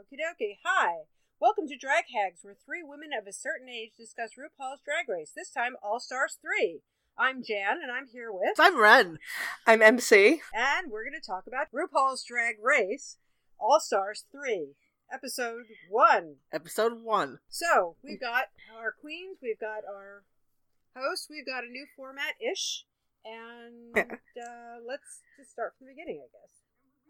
Okie dokie. Hi. Welcome to Drag Hags, where three women of a certain age discuss RuPaul's Drag Race. This time, All Stars 3. I'm Jan, and I'm here with. I'm Ren. I'm MC. And we're going to talk about RuPaul's Drag Race, All Stars 3, Episode 1. Episode 1. So, we've got our queens, we've got our host, we've got a new format ish, and uh, let's just start from the beginning, I guess.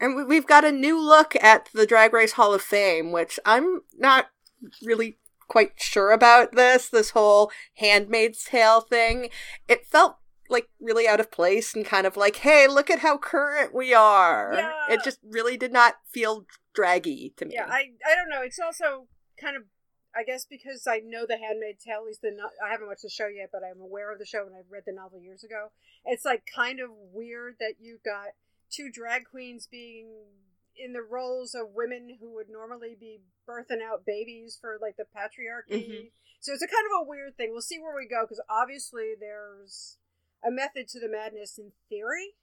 And we- we've got a new look at the Drag Race Hall of Fame, which I'm not really quite sure about this, this whole Handmaid's Tale thing. It felt like really out of place and kind of like, hey, look at how current we are. Yeah. It just really did not feel draggy to me. Yeah, I, I don't know. It's also kind of, I guess, because I know the Handmaid's Tale. At least the no- I haven't watched the show yet, but I'm aware of the show and I've read the novel years ago. It's like kind of weird that you got two drag queens being in the roles of women who would normally be birthing out babies for like the patriarchy. Mhm. So it's a kind of a weird thing. We'll see where we go because obviously there's a method to the madness in theory.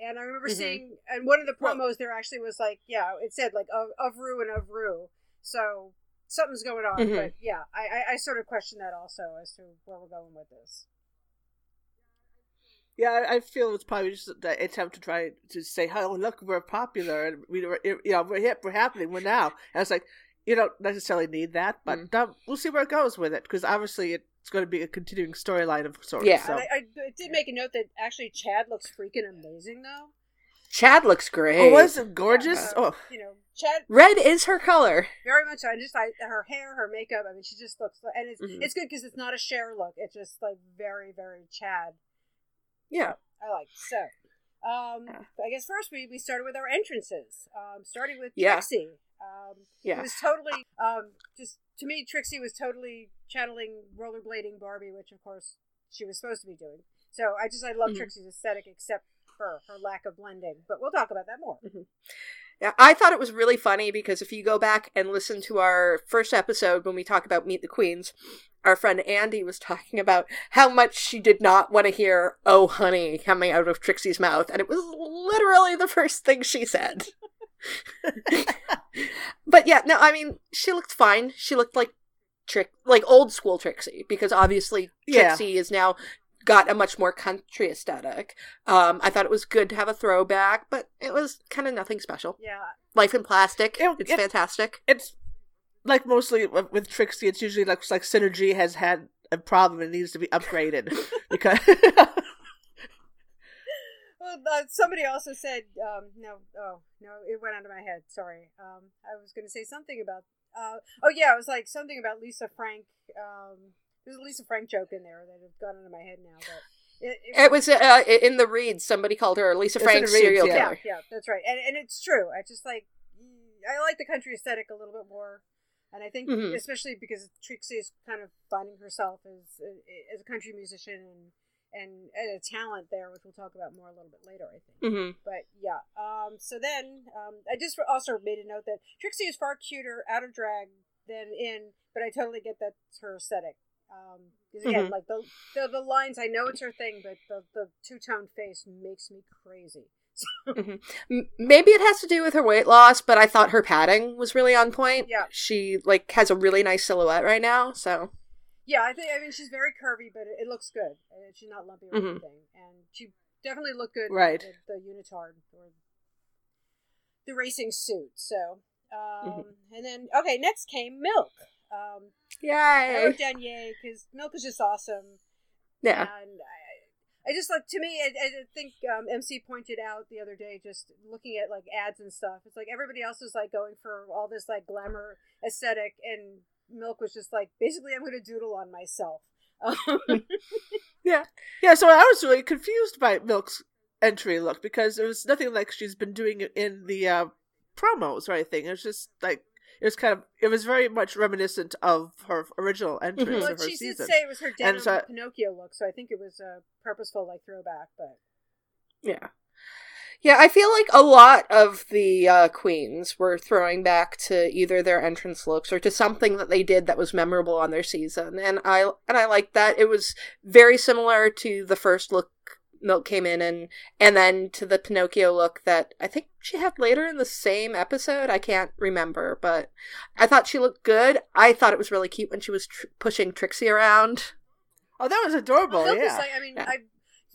And I remember Mhm. seeing, and one of the Well- promos there actually was like, yeah, it said like of, of Ru and of Ru. So something's going on. Mhm. But yeah, I, I, I sort of question that also as to where we're going with this. Yeah, I- I feel it's probably just the attempt to try to say, "Oh, look, we're popular, and we, were, you know, we're hip, we're happening, we're now." And it's like you don't necessarily need that, but Mm. um, we'll see where it goes with it because obviously it's going to be a continuing storyline of sorts. Yeah. So. And I, I, I did make a note that actually Chad looks freaking amazing though. Chad looks great. Oh, was it gorgeous? Uh, Oh, You know, Chad Red is her color. very much. I just I, her hair, her makeup. I mean, she just looks, and it's Mhm. it's good because it's not a Cher look. It's just like very very Chad. Yeah. I like so. Um, Yeah. I guess first we, we started with our entrances. Um, starting with Yeah. Trixie. Um, It Yeah. was totally um, just to me. Trixie was totally channeling rollerblading Barbie, which of course she was supposed to be doing. So I just I love Mhm. Trixie's aesthetic, except for her lack of blending. But we'll talk about that more. Yeah, I thought it was really funny because if you go back and listen to our first episode when we talk about Meet the Queens, our friend Andy was talking about how much she did not want to hear "Oh, honey" coming out of Trixie's mouth, and it was literally the first thing she said. but yeah, no, I mean, she looked fine. She looked like trick, like old school Trixie, because obviously Yeah. Trixie is now got a much more country aesthetic. Um, I thought it was good to have a throwback, but it was kind of nothing special. Yeah, Life in Plastic. It- it's it- fantastic. it's like mostly with, with Trixie. It's usually like like Synergy has had a problem and needs to be upgraded because Well, uh, somebody also said, um, no, oh, no, it went out of my head. Sorry. Um, I was going to say something about, uh, oh, yeah, it was like something about Lisa Frank. Um, there's a Lisa Frank joke in there that has gone into my head now. But it, It was uh, in the reads. Somebody called her Lisa Frank the reads, serial yeah. yeah, yeah, that's right. And, and it's true. I just like, I like the country aesthetic a little bit more. And I think, Mhm. especially because Trixie is kind of finding herself as as a country musician and, and, and a talent there, which we'll talk about more a little bit later, I think. hmm But yeah, um, so then um, I just also made a note that Trixie is far cuter out of drag than in, but I totally get that's her aesthetic. Because again, Mhm. like the, the the lines, I know it's her thing, but the the two tone face makes me crazy. M- maybe it has to do with her weight loss, but I thought her padding was really on point. Yeah. she like has a really nice silhouette right now. So Yeah, I think I mean she's very curvy, but it, it looks good. Uh, She's not lumpy or Mhm. anything, and she definitely looked good. Right. with the, the unitard or the racing suit. So, um, Mhm. and then okay, next came Milk. Um, I yay! wrote down yay because Milk is just awesome. Yeah, And I, I just like to me, I, I think um, MC pointed out the other day, just looking at like ads and stuff. It's like everybody else is like going for all this like glamour aesthetic, and Milk was just like, basically, I'm going to doodle on myself. Um, yeah, yeah. So I was really confused by Milk's entry look because it was nothing like she's been doing it in the uh, promos or anything. It was just like it was kind of it was very much reminiscent of her original entrance Mhm. well, of her she season. did say it was her denim so- Pinocchio look, so I think it was a purposeful like throwback. But yeah, yeah. I feel like a lot of the uh, queens were throwing back to either their entrance looks or to something that they did that was memorable on their season, and I and I like that. It was very similar to the first look Milk came in and and then to the Pinocchio look that I think she had later in the same episode. I can't remember, but I thought she looked good. I thought it was really cute when she was tr- pushing Trixie around. Oh, that was adorable. Milk is yeah. like, I mean, Yeah. I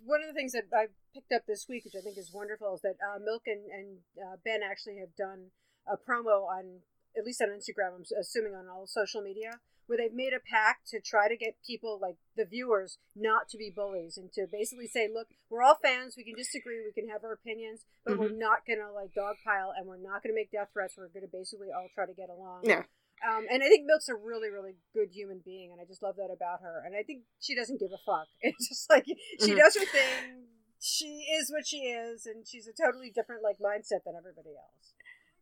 one of the things that I picked up this week, which I think is wonderful, is that uh, Milk and, and uh, Ben actually have done a promo on, at least on Instagram, I'm assuming on all social media, where they've made a pact to try to get people, like the viewers, not to be bullies and to basically say, look, we're all fans, we can disagree, we can have our opinions, but we're not going to like dogpile and we're not going to make death threats. We're going to basically all try to get along. Yeah. Um, and I think Milk's a really, really good human being, and I just love that about her. And I think she doesn't give a fuck. It's just like she Mhm. does her thing. She is what she is, and she's a totally different like mindset than everybody else.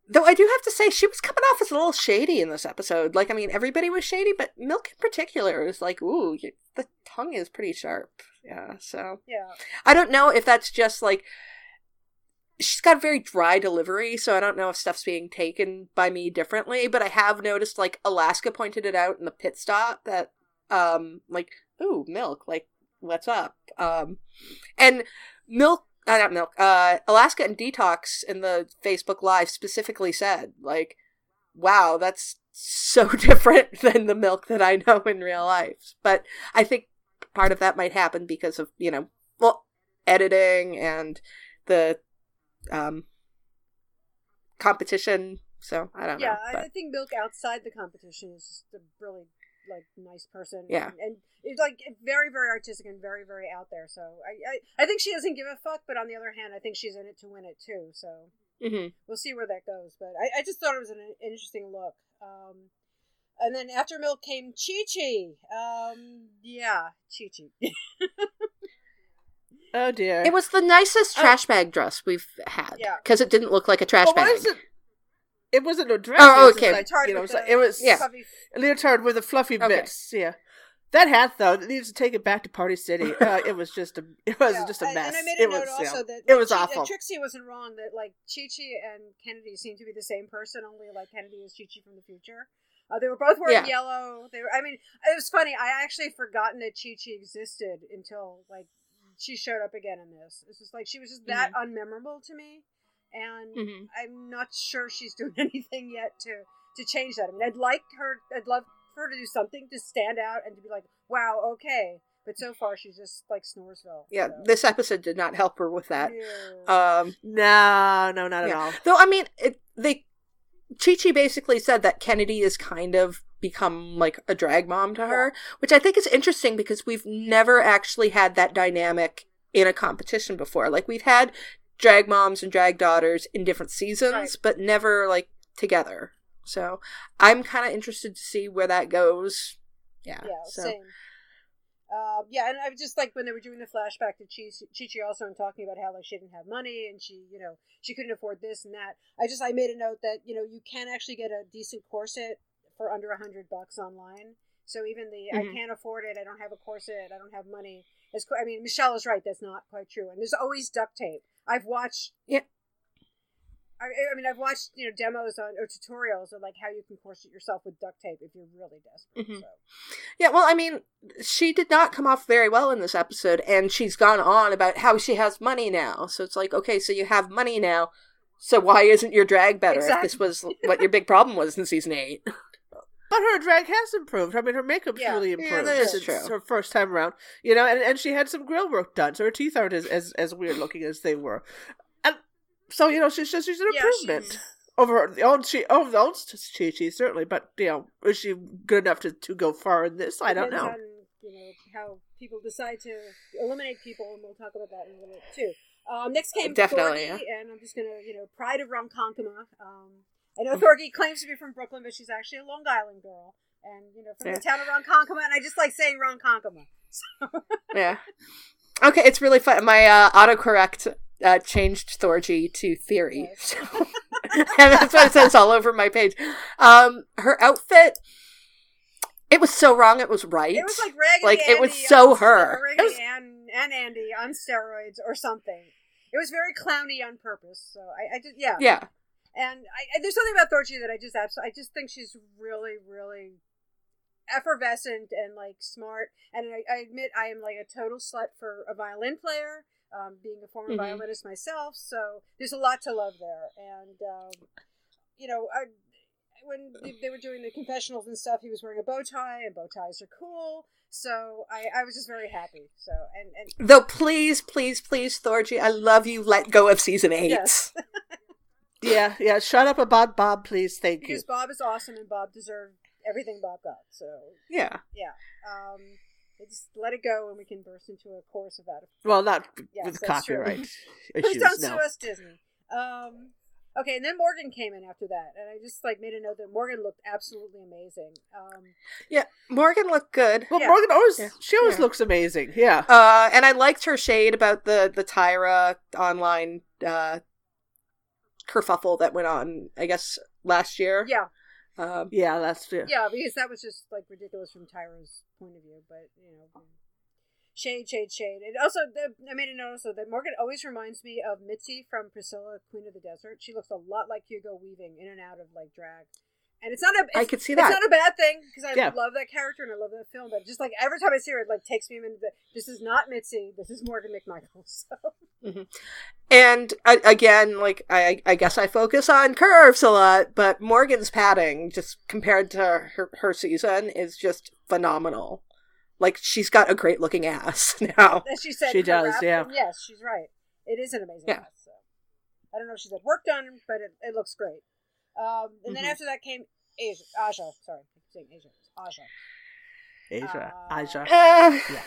Though I do have to say, she was coming off as a little shady in this episode. Like, I mean, everybody was shady, but Milk in particular was like, ooh, you, the tongue is pretty sharp. Yeah, so. Yeah, I don't know if that's just like. She's got a very dry delivery, so I don't know if stuff's being taken by me differently, but I have noticed, like, Alaska pointed it out in the pit stop that, um, like, ooh, Milk, like, what's up? Um, and Milk uh, not milk. Uh, Alaska and Detox in the Facebook Live specifically said, like, "Wow, that's so different than the milk that I know in real life." But I think part of that might happen because of you know, well, editing and the um competition. So I don't yeah. know. But- I think Milk outside the competition is just a really like nice person. Yeah. and, and it's like very, very artistic and very, very out there. So I, I, I think she doesn't give a fuck. But on the other hand, I think she's in it to win it too. So Mhm. we'll see where that goes. But I, I just thought it was an interesting look. Um, and then after Milk came Chi Chi. Um, yeah, Chi Chi. oh dear. It was the nicest Oh. trash bag dress we've had. Yeah. Because it didn't look like a trash Well, bag. what is it? It wasn't a dress. Oh, it was okay. Leotard you know, with it was, Yeah. a leotard with the fluffy Okay. bits. Yeah. That hat though needs to take it back to Party City. Uh, it was just a it was Yeah, just a mess. And I made a it note was also yeah. that it was Chi- awful. Trixie wasn't wrong that like Chi Chi and Kennedy seem to be the same person, only like Kennedy is Chi Chi from the future. Uh, they were both wearing Yeah. yellow. They were. I mean, it was funny. I actually had forgotten that Chi Chi existed until like she showed up again in this. It's just like she was just that unmemorable to me, and Mhm. I'm not sure she's doing anything yet to to change that. I mean, I'd like her. I'd love for her to do something to stand out and to be like, wow, okay. But so far, she's just like Snoresville. Yeah, so. this episode did not help her with that. No. Um, No, no, not at all. Though I mean, it, they Chi Chi basically said that Kennedy has kind of become like a drag mom to her, which I think is interesting because we've never actually had that dynamic in a competition before. Like we've had drag moms and drag daughters in different seasons, Right. but never like together. So I'm kind of interested to see where that goes. Yeah. yeah, so. same. Um, yeah, and I was just like when they were doing the flashback to Chi Chi also and talking about how like she didn't have money and she you know she couldn't afford this and that. I just I made a note that you know you can actually get a decent corset for under a hundred bucks online. So even the I Mhm. can't afford it, I don't have a corset, I don't have money. It's I mean Michelle is right. That's not quite true. And there's always duct tape. I've watched. Yeah. I, I mean, I've watched you know demos on or tutorials of like how you can corset yourself with duct tape if you're really desperate. Mhm. So Yeah, well, I mean, she did not come off very well in this episode, and she's gone on about how she has money now. So it's like, okay, so you have money now, so why isn't your drag better if this was what your big problem was in season eight? But her drag has improved. I mean, her makeup's Yeah. really Yeah, improved that is since true. her first time around. You know, and, and she had some grill work done, so her teeth aren't as, as, as weird looking as they were. And so, you know, she's just she's an Yeah, improvement she's- over her, the old she over the old Chi Chi certainly. But you know, is she good enough to, to go far in this? I don't Depends know. On, you know how people decide to eliminate people, and we'll talk about that in a minute too. Um, next came Definitely, Thorgy, and I'm just gonna, you know, Pride of Ronkonkoma. Um, I know Thorgy claims to be from Brooklyn, but she's actually a Long Island girl, and you know, from Yeah. the town of Ronkonkoma. And I just like saying Ronkonkoma. So, yeah. Okay, it's really fun. My uh, autocorrect uh, changed Thorgy to Theory. Yes. So- and that's what it says all over my page. Um, her outfit, it was so wrong, it was right. it was like Raggedy Like, it was so her. Raggedy was- Ann and Andy on steroids or something. It was very clowny on purpose. So I, I just yeah. yeah. And I, I, there's something about Thorgy that I just absolutely, I just think she's really, really effervescent and like smart. And I, I admit I am like a total slut for a violin player. um, being a former Mhm. violinist myself. So there's a lot to love there, and um, you know, I, when they- they were doing the confessionals and stuff, he was wearing a bow tie, and bow ties are cool. So I, I was just very happy. So and and Though, please, please, please, Thorgy, I love you. Let go of season eight. Yes. Yeah, yeah. Shut up about Bob, please. Thank you. because Bob is awesome, and Bob deserved everything Bob got. So Yeah. yeah, um, just let it go, and we can burst into a chorus about it. Well, not Yes, with that's true. copyright Please issues. don't No. sue us, Disney. Um, okay, and then Morgan came in after that, and I just like made a note that Morgan looked absolutely amazing. Um, Yeah. Morgan looked good. Well, Yeah. Morgan always Yeah. she always Yeah. looks amazing. Yeah. Uh, and I liked her shade about the the Tyra online uh kerfuffle that went on. I guess last year. yeah, Um, Yeah, that's yeah. yeah, because that was just like ridiculous from Tyra's point of view, but you know. Shade, shade, shade. And also, the, I made a note also that Morgan always reminds me of Mitzi from Priscilla, Queen of the Desert. She looks a lot like Hugo Weaving in and out of like drag. And it's not a. It's, I could see It's not a bad thing because I Yeah. love that character and I love that film. But just like every time I see her, it like takes me into the. This is not Mitzi. This is Morgan McMichael. So And uh, again, like I, I guess I focus on curves a lot, but Morgan's padding, just compared to her, her season, is just phenomenal. Like she's got a great looking ass now. as she said, She does, yeah. yes, she's right. It is an amazing Yeah. house. So. I don't know if she's had work done, but it, it looks great. Um, and then Mhm. after that came Asia. Aja, sorry, I keep saying Asia. It's Aja. Asia, Uh, Asia. Uh, Yeah.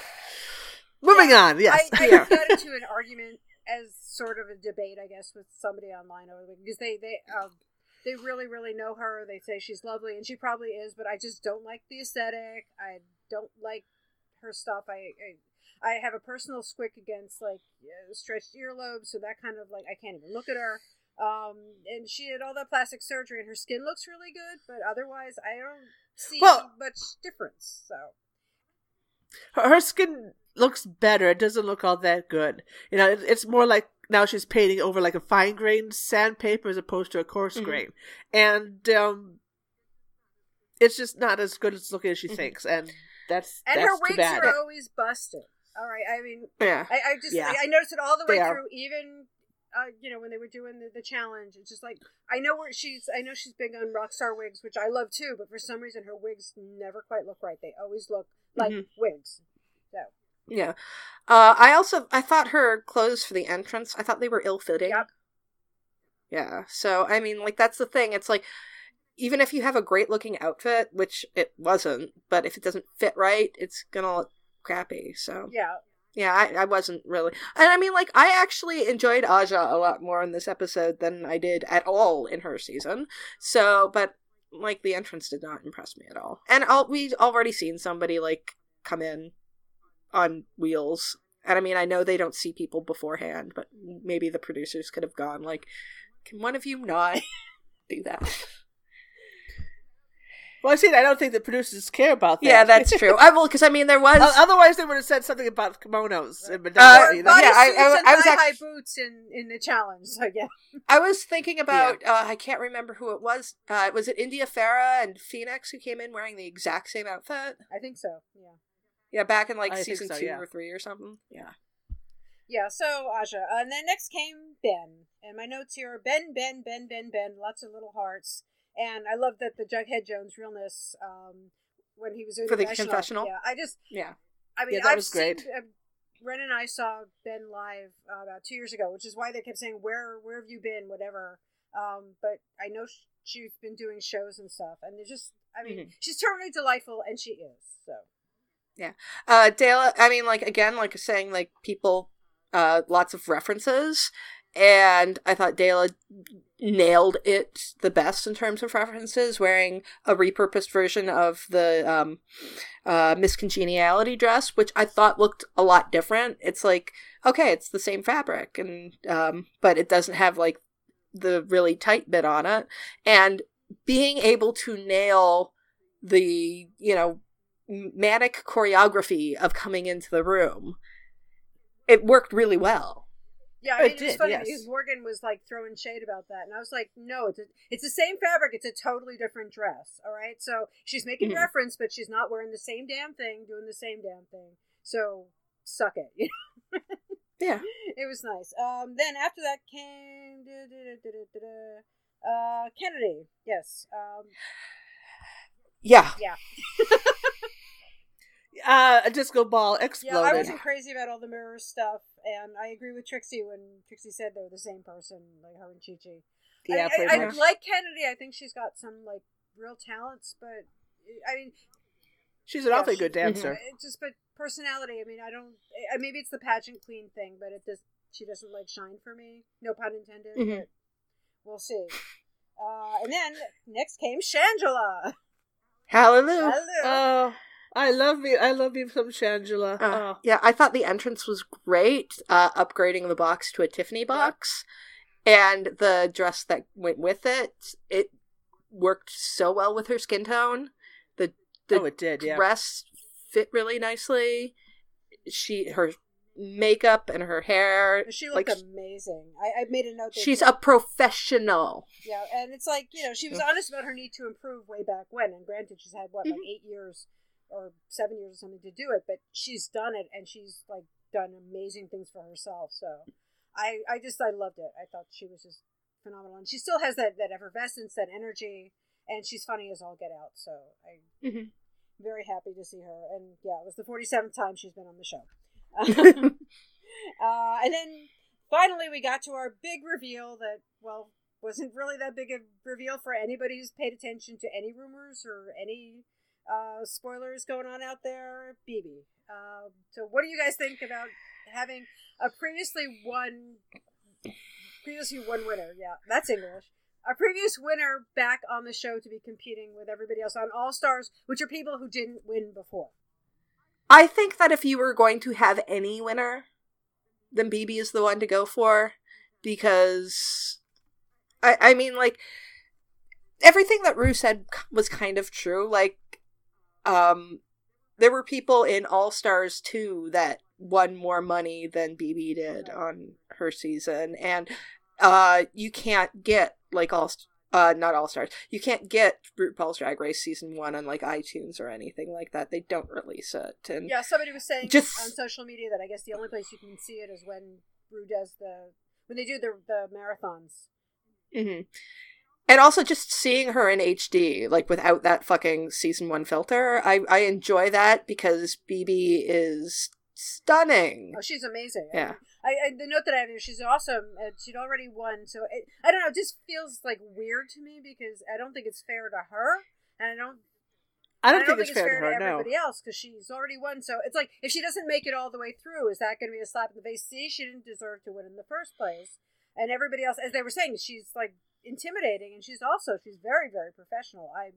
Moving on. Yes. I, I got into an argument as sort of a debate, I guess, with somebody online over the because they they um, they really really know her. They say she's lovely, and she probably is, but I just don't like the aesthetic. I don't like her stuff. I I, I have a personal squick against like uh, stretched earlobes, so that kind of like I can't even look at her. Um, and she had all that plastic surgery, and her skin looks really good, but otherwise, I don't see Well- much difference. So her, skin looks better. It doesn't look all that good. You know, it's more like now she's painting over like a fine grained sandpaper as opposed to a coarse Mhm. grain, and um, it's just not as good as looking as she Mhm. thinks, and that's and that's her wigs are always busted. All right, I mean, yeah. I, I just Yeah. I, I noticed it all the way through, even uh, you know when they were doing the, the challenge. It's just like I know where she's I know she's big on Rockstar wigs, which I love too. But for some reason, her wigs never quite look right. They always look like Mhm. wigs. So Yeah. Uh, I also I thought her clothes for the entrance. I thought they were ill fitting. Yep. Yeah. So I mean, like that's the thing. It's like even if you have a great looking outfit, which it wasn't, but if it doesn't fit right, it's gonna look crappy. So yeah, yeah, I, I wasn't really. And I mean, like I actually enjoyed Aja a lot more in this episode than I did at all in her season. So, but like the entrance did not impress me at all. And all we already seen somebody like come in on wheels. And I mean, I know they don't see people beforehand, but maybe the producers could have gone like, "Can one of you not do that?" Well, I see. I don't think the producers care about that. yeah, that's true. I will because I mean there was. Otherwise, they would have said something about kimonos and Uh, Madonna. or you know? bodysuits yeah, I- I- and I was thigh act- high boots in in the challenge. So yeah, I was thinking about uh, I can't remember who it was. Uh, was it India Ferrah and Phoenix who came in wearing the exact same outfit? I think so. Yeah. Yeah, back in like I season so, two yeah. or three or something. Yeah. Yeah, so Aja. Uh, and then next came Ben. And my notes here are Ben, Ben, Ben, Ben, Ben, lots of little hearts. And I love that the Jughead Jones realness um, when he was doing For the confessional. Yeah, I just, Yeah. I mean, Yeah, that I've was seen, great. uh, Ren and I saw Ben live uh, about two years ago, which is why they kept saying, "Where, where have you been?" Whatever. Um, but I know sh- she's been doing shows and stuff, and they're just, I mean, Mhm. she's totally delightful, and she is. So yeah, Uh, Dela. I mean, like again, like saying like people, uh, lots of references, and I thought Dela nailed it the best in terms of references, wearing a repurposed version of the um, uh, Miss Congeniality dress, which I thought looked a lot different. It's like okay, it's the same fabric, and um, but it doesn't have like the really tight bit on it, and being able to nail the you know manic choreography of coming into the room it worked really well Yeah, I It mean, it's did, funny yes. because Morgan was like throwing shade about that, and I was like, "No, it's a, it's the same fabric. It's a totally different dress. All right, so she's making Mhm. reference, but she's not wearing the same damn thing, doing the same damn thing. So suck it." You know? Yeah. It was nice. Um, then after that came uh, Kennedy. Yes. Um, Yeah. yeah. Uh, a disco ball exploded. Yeah, I wasn't crazy about all the mirror stuff, and I agree with Trixie when Trixie said they were the same person, like her and Chi Chi. yeah, I, I, I like Kennedy. I think she's got some like real talents, but I mean, She's an yeah, awfully she- good dancer. it just but personality. I mean, I don't. I, maybe it's the pageant queen thing, but it does. She doesn't like shine for me. No pun intended. Mhm. But we'll see. Uh, and then next came Shangela. Hallelujah. Hello. Oh, I love me. I love me some Shangela. Uh, oh. Yeah, I thought the entrance was great. Uh, upgrading the box to a Tiffany box, and the dress that went with it. It worked so well with her skin tone. The the oh, it did. Yeah. dress fit really nicely. She her makeup and her hair. she looked like amazing. I, I made a note. that- she's a professional. Yeah, and it's like you know she was honest about her need to improve way back when. And granted, she's had what like eight years or seven years or something to do it, but she's done it, and she's like done amazing things for herself. So I I just I loved it. I thought she was just phenomenal, and she still has that that effervescence, that energy, and she's funny as all get out. So I Mhm. very happy to see her, and yeah, it was the forty seventh time she's been on the show. Uh, and then finally, we got to our big reveal that, well, wasn't really that big a reveal for anybody who's paid attention to any rumors or any uh, spoilers going on out there. BB. Uh, so, what do you guys think about having a previously won, previously won winner? Yeah, that's English. A previous winner back on the show to be competing with everybody else on All Stars, which are people who didn't win before. I think that if you were going to have any winner, then BB is the one to go for because I I mean like everything that Ru said was kind of true. Like um there were people in All Stars 2 that won more money than BB did on her season. And uh you can't get like all uh not all stars you can't get RuPaul's Drag Race season 1 on like iTunes or anything like that. They don't release it. And Yeah, somebody was saying Just- on social media that I guess the only place you can see it is when Ru does the when they do the the marathons. hmm And also just seeing her in HD, like without that fucking season one filter, I I enjoy that because BB is stunning. Oh, she's amazing. Yeah. I, I the note that I have here, she's awesome. And she'd already won, so it, I don't know. It just feels like weird to me because I don't think it's fair to her, and I don't. I don't I think it's fair to her. No. everybody else because she's already won. So it's like if she doesn't make it all the way through, is that going to be a slap in the face? See, she didn't deserve to win in the first place, and everybody else, as they were saying, she's like intimidating, and she's also she's very very professional. I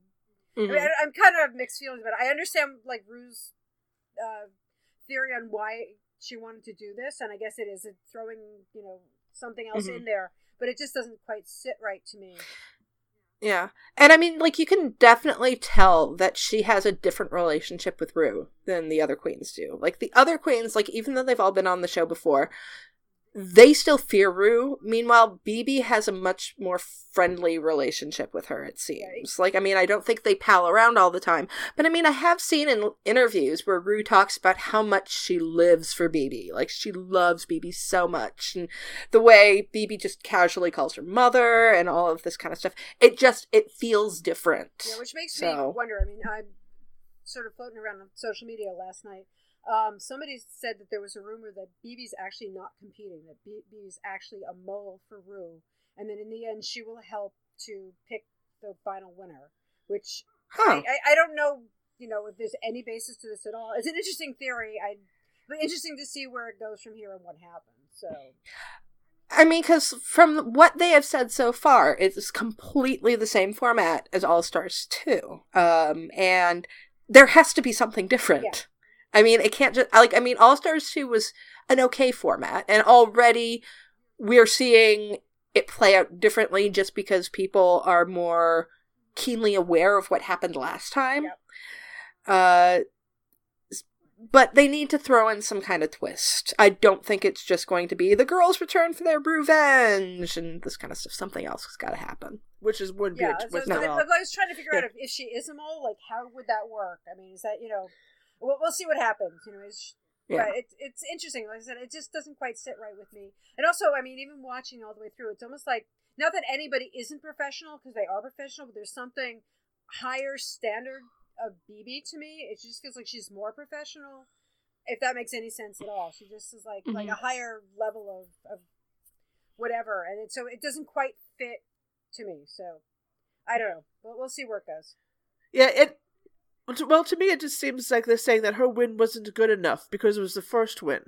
I Mhm. mean, I, I'm kind of mixed feelings about it. I understand like Ru's uh, theory on why she wanted to do this, and I guess it is throwing you know something else Mhm. in there, but it just doesn't quite sit right to me. Yeah. And I mean, like, you can definitely tell that she has a different relationship with Ru than the other queens do. Like, the other queens, like, even though they've all been on the show before, they still fear Ru. Meanwhile, BB has a much more friendly relationship with her, it seems. Like, I mean, I don't think they pal around all the time. But I mean, I have seen in interviews where Ru talks about how much she lives for BB. Like, she loves BB so much. And the way BB just casually calls her mother and all of this kind of stuff. It just, it feels different. Yeah, which makes me wonder. I mean, I'm sort of floating around on social media last night. Um, somebody said that there was a rumor that BB's actually not competing, that BB's actually a mole for Ru, and then in the end she will help to pick the final winner. Which Huh. I, I, I don't know, you know, if there's any basis to this at all. It's an interesting theory. I, but interesting to see where it goes from here and what happens. So I mean, because from what they have said so far, it's completely the same format as All Stars 2. Um, and there has to be something different. Yeah. I mean, it can't just, like, I mean, All Stars 2 was an okay format, and already we're seeing it play out differently just because people are more keenly aware of what happened last time. Yep. Uh, but they need to throw in some kind of twist. I don't think it's just going to be the girls return for their revenge and this kind of stuff. Something else has got to happen. Which is would be yeah, a so, twist so at I. I was trying to figure out if, if she is a mole, like how would that work? I mean, is that you know, we'll, we'll see what happens. You know, is Yeah. But it's it's interesting. Like I said, it just doesn't quite sit right with me. And also, I mean, even watching all the way through, it's almost like not that anybody isn't professional because they are professional, but there's something higher standard of BB to me. It just feels like she's more professional. If that makes any sense at all, she just is like like mm-hmm. a higher level of, of whatever, and it, so it doesn't quite fit to me. So I don't know. We'll, we'll see where it goes. Yeah, it. Well, to me, it just seems like they're saying that her win wasn't good enough because it was the first win,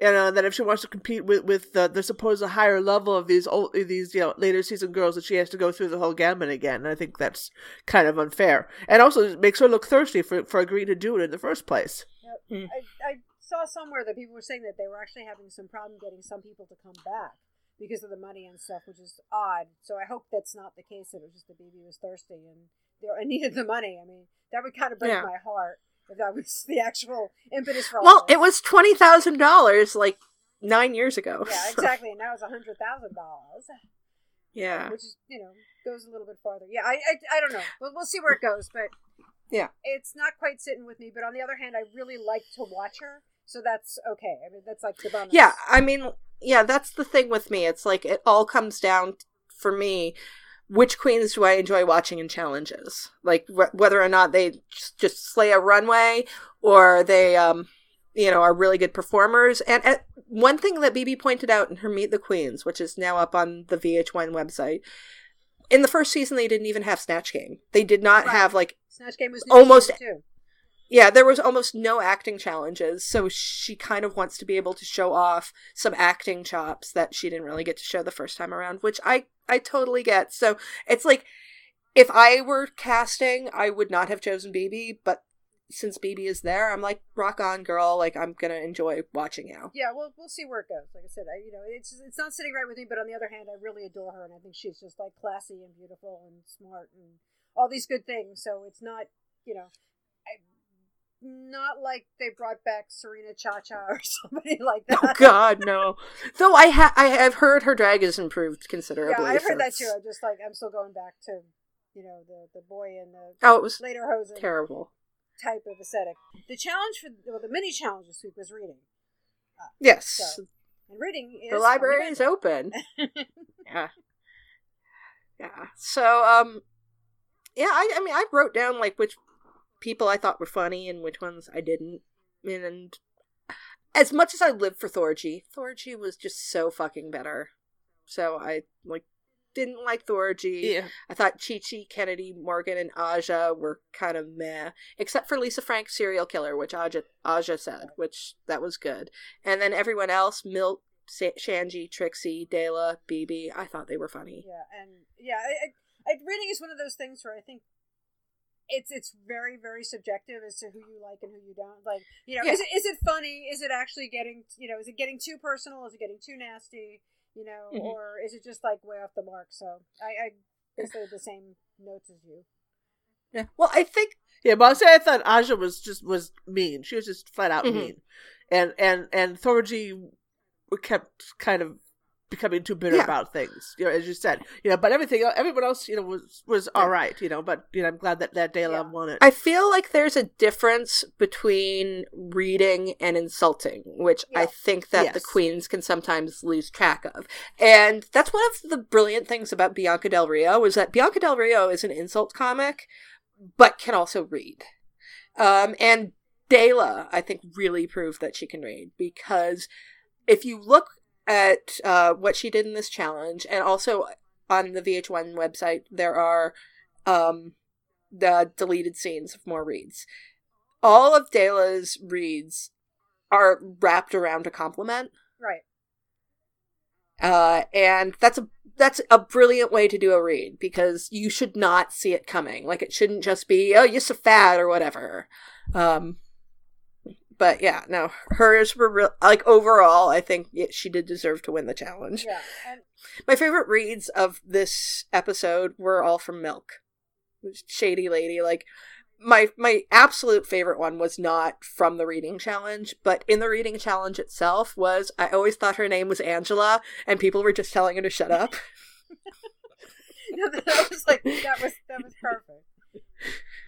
and uh, that if she wants to compete with with the, the supposed higher level of these old these you know later season girls, that she has to go through the whole gamut again. And I think that's kind of unfair, and also it makes her look thirsty for for agreeing to do it in the first place. Yep. Hmm. I, I saw somewhere that people were saying that they were actually having some problem getting some people to come back because of the money and stuff, which is odd. So I hope that's not the case. That it was just the baby was thirsty and I needed the money. I mean, that would kind of break Yeah. my heart if that was the actual impetus for all Well, it was twenty thousand dollars like nine years ago. Yeah, exactly. And now it's a hundred thousand dollars, yeah. which is you know goes a little bit farther. Yeah, I I, I don't know. We'll, we'll see where it goes, but Yeah. it's not quite sitting with me. But on the other hand, I really like to watch her, so that's okay. I mean, that's like the bonus. Yeah, I mean, yeah, that's the thing with me. It's like it all comes down for me. Which queens do I enjoy watching in challenges? Like wh- whether or not they just, just slay a runway or they, um, you know, are really good performers. And, and one thing that BB pointed out in her Meet the Queens, which is now up on the VH1 website, in the first season they didn't even have Snatch Game. They did not Right. have like Snatch Game was Almost- too. Yeah, there was almost no acting challenges, so she kind of wants to be able to show off some acting chops that she didn't really get to show the first time around, which I I totally get. So it's like if I were casting, I would not have chosen BB, but since BB is there, I'm like rock on, girl. Like I'm gonna enjoy watching you. Yeah, well, we'll see where it goes. Like I said, I, you know, it's it's not sitting right with me, but on the other hand, I really adore her, and I think she's just like classy and beautiful and smart and all these good things. So it's not, you know, not like they brought back Serena Cha Cha or somebody like that. Oh God, no. Though I ha- I have heard her drag has improved considerably. yeah, I've heard that too. I'm just like I'm still going back to, you know, the the boy and the Oh, it was lederhosen terrible. type of aesthetic. The challenge for well, the mini challenge this week was reading, Yes, So, and reading is the library is open. Yeah. Yeah. So, um, yeah, I, I mean, I wrote down like which people I thought were funny and which ones I didn't. And as much as I lived for Thorgy, Thorgy was just so fucking better. So I like didn't like Thorgy. Yeah, I thought Chi Chi, Kennedy, Morgan, and Aja were kind of meh, except for Lisa Frank, serial killer, which Aja Aja said, which that was good. And then everyone else, Milk, Sa- Shanji, Trixie, Dela, BB, I thought they were funny. Yeah, and yeah, I, I, I, reading is one of those things where I think it's it's very very subjective as to who you like and who you don't like. You know, Yeah. is it is it funny? Is it actually getting you know? Is it getting too personal? Is it getting too nasty? You know, Mhm. or is it just like way off the mark? So I, I guess they're the same notes as you. Yeah. Well, I think yeah. But I'll say I thought Aja was just was mean. She was just flat out Mhm. mean, and and and Thorgy kept kind of becoming too bitter Yeah. about things. You know, as you said, you know. But everything, everyone else, you know, was was all right. You know, but you know, I'm glad that that Dela Yeah. won it. I feel like there's a difference between reading and insulting, which I think that the queens can sometimes lose track of. And that's one of the brilliant things about Bianca Del Rio is that Bianca Del Rio is an insult comic, but can also read. Um, and Dela, I think, really proved that she can read because if you look at uh, what she did in this challenge, and also on the VH1 website, there are um, the deleted scenes of more reads. All of Dela's reads are wrapped around a compliment, Right. uh, and that's a that's a brilliant way to do a read because you should not see it coming. Like it shouldn't just be oh you're so fat or whatever. Um, but yeah, no, hers were real. Like overall, I think she did deserve to win the challenge. Yeah. And My favorite reads of this episode were all from Milk. Shady Lady. Like my my absolute favorite one was not from the reading challenge, but in the reading challenge itself was I always thought her name was Angela and people were just telling her to shut up. that was like that was that was perfect.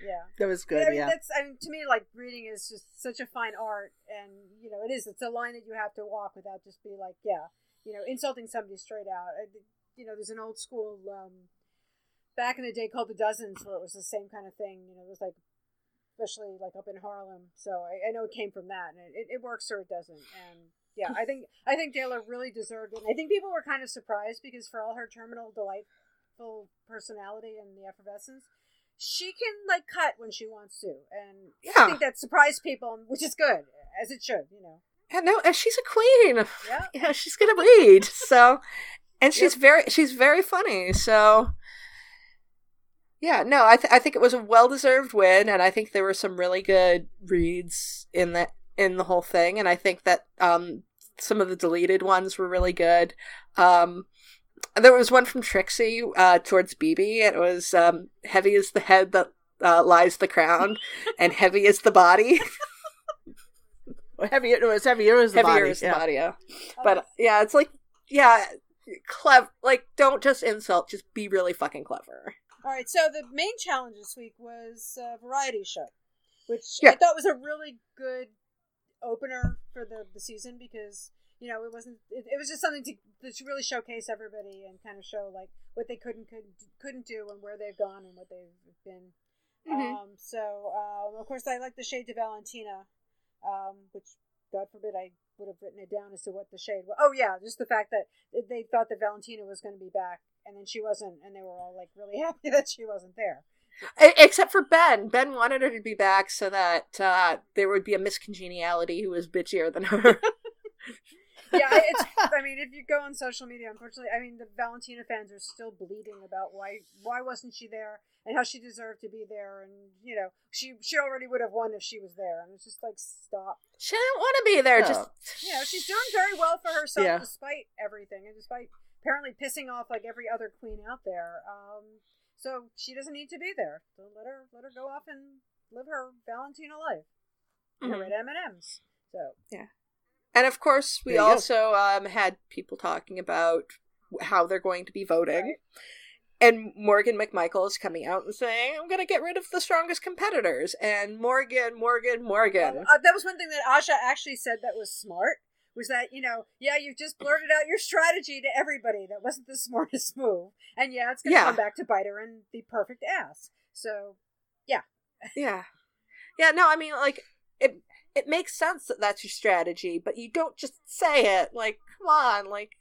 Yeah. that was good. I mean, yeah. that's I mean, to me, like reading is just such a fine art, and you know, it is. It's a line that you have to walk without just be like, yeah, you know, insulting somebody straight out. You know, there's an old school um, back in the day called the Dozens, where it was the same kind of thing. You know, it was like, especially like up in Harlem. So I, I know it came from that, and it, it works or it doesn't. And yeah, I think I think Dela really deserved it. And I think people were kind of surprised because for all her terminal delightful personality and the effervescence, she can like cut when she wants to, and I Yeah. think that surprised people, which is good, as it should. You know. And no, and she's a queen. Yeah. Yeah, she's gonna read. So, and she's very she's very funny. So, yeah, no, I th- I think it was a well deserved win, and I think there were some really good reads in the in the whole thing, and I think that um some of the deleted ones were really good. Um, there was one from Trixie uh, towards BB. It was um, heavy is the head that uh, lies the crown, and heavy is the body. Well, heavier, no, it's heavier is the Heavier body. is the body. Yeah. Um, But yeah, it's like yeah, clever. Like don't just insult, just be really fucking clever. All right, so the main challenge this week was a variety show, which I thought was a really good opener for the, the season because you know it wasn't it, it was just something to, to really showcase everybody and kind of show like what they couldn't could, couldn't do and where they've gone and what they've been. Mhm. Um, so um, of course I like the shade to Valentina, um, which God forbid I would have written it down as to what the shade was. Oh yeah, just the fact that they thought that Valentina was going to be back and then she wasn't, and they were all like really happy that she wasn't there. Except for Ben. Ben wanted her to be back so that uh, there would be a Miss Congeniality who was bitchier than her. yeah, I- it's. I mean, if you go on social media, unfortunately, I mean, the Valentina fans are still bleeding about why why wasn't she there and how she deserved to be there, and you know, she she already would have won if she was there, and it's just like stop. she didn't want to be there. No. Just You know, she's doing very well for herself Yeah. despite everything, and despite apparently pissing off like every other queen out there. Um, so she doesn't need to be there. So let her let her go off and live her Valentina life. Know, Mhm. at M and M's. So And of course, we There you go. also um, had people talking about how they're going to be voting. And Morgan McMichael is coming out and saying, I'm going to get rid of the strongest competitors. And Morgan, Morgan, Morgan. Uh, that was one thing that Aja actually said that was smart. Was that you know, yeah, you've just blurted out your strategy to everybody. That wasn't the smartest move, and yeah, it's gonna Yeah. come back to bite her in the perfect ass. So yeah Yeah. Yeah, no, I mean, like, it it makes sense that that's your strategy, but you don't just say it. Like, come on. Like,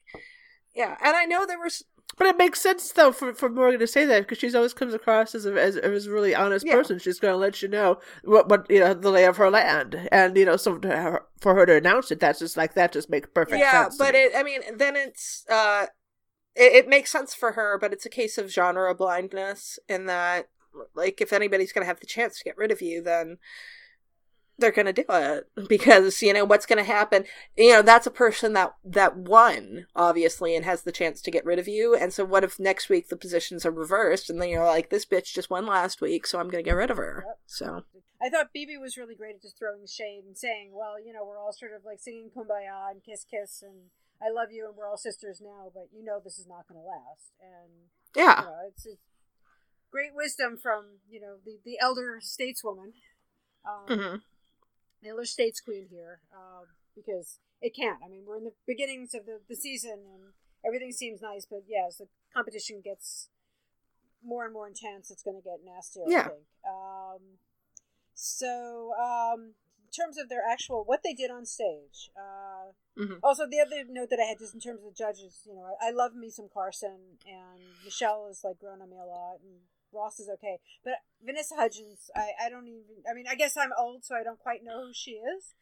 yeah. And I know there was. But it makes sense though for, for Morgan to say that because she's always comes across as a, as, as a really honest Yeah. person. She's going to let you know what what you know the lay of her land, and you know so to her, for her to announce it, that's just like that just makes perfect yeah, sense. to but it, I mean, then it's. uh it, it makes sense for her, but it's a case of genre blindness in that, like, if anybody's going to have the chance to get rid of you, then they're going to do it because you know what's going to happen you know that's a person that that won obviously and has the chance to get rid of you and so what if next week the positions are reversed and then you're like this bitch just won last week so i'm going to get rid of her Yep. so I thought BB was really great at just throwing shade and saying, well, you know, we're all sort of like singing "Kumbaya" and "Kiss Kiss" and "I love you" and we're all sisters now, but you know this is not going to last. And yeah you know, it's, it's great wisdom from you know the the elder stateswoman. Um, hmm the elder states queen here um, because it can't. I mean, we're in the beginnings of the, the season and everything seems nice, but yeah, as the competition gets more and more intense, it's going to get nastier. I Yeah. think. Um, so, um, in terms of their actual what they did on stage. Uh, Mhm. Also, the other note that I had just in terms of the judges, you know, I, I love me some Carson, and Michelle is like grown on me a lot, and Ross is okay, but Vanessa Hudgens, I, I don't even. I mean, I guess I'm old, so I don't quite know who she is.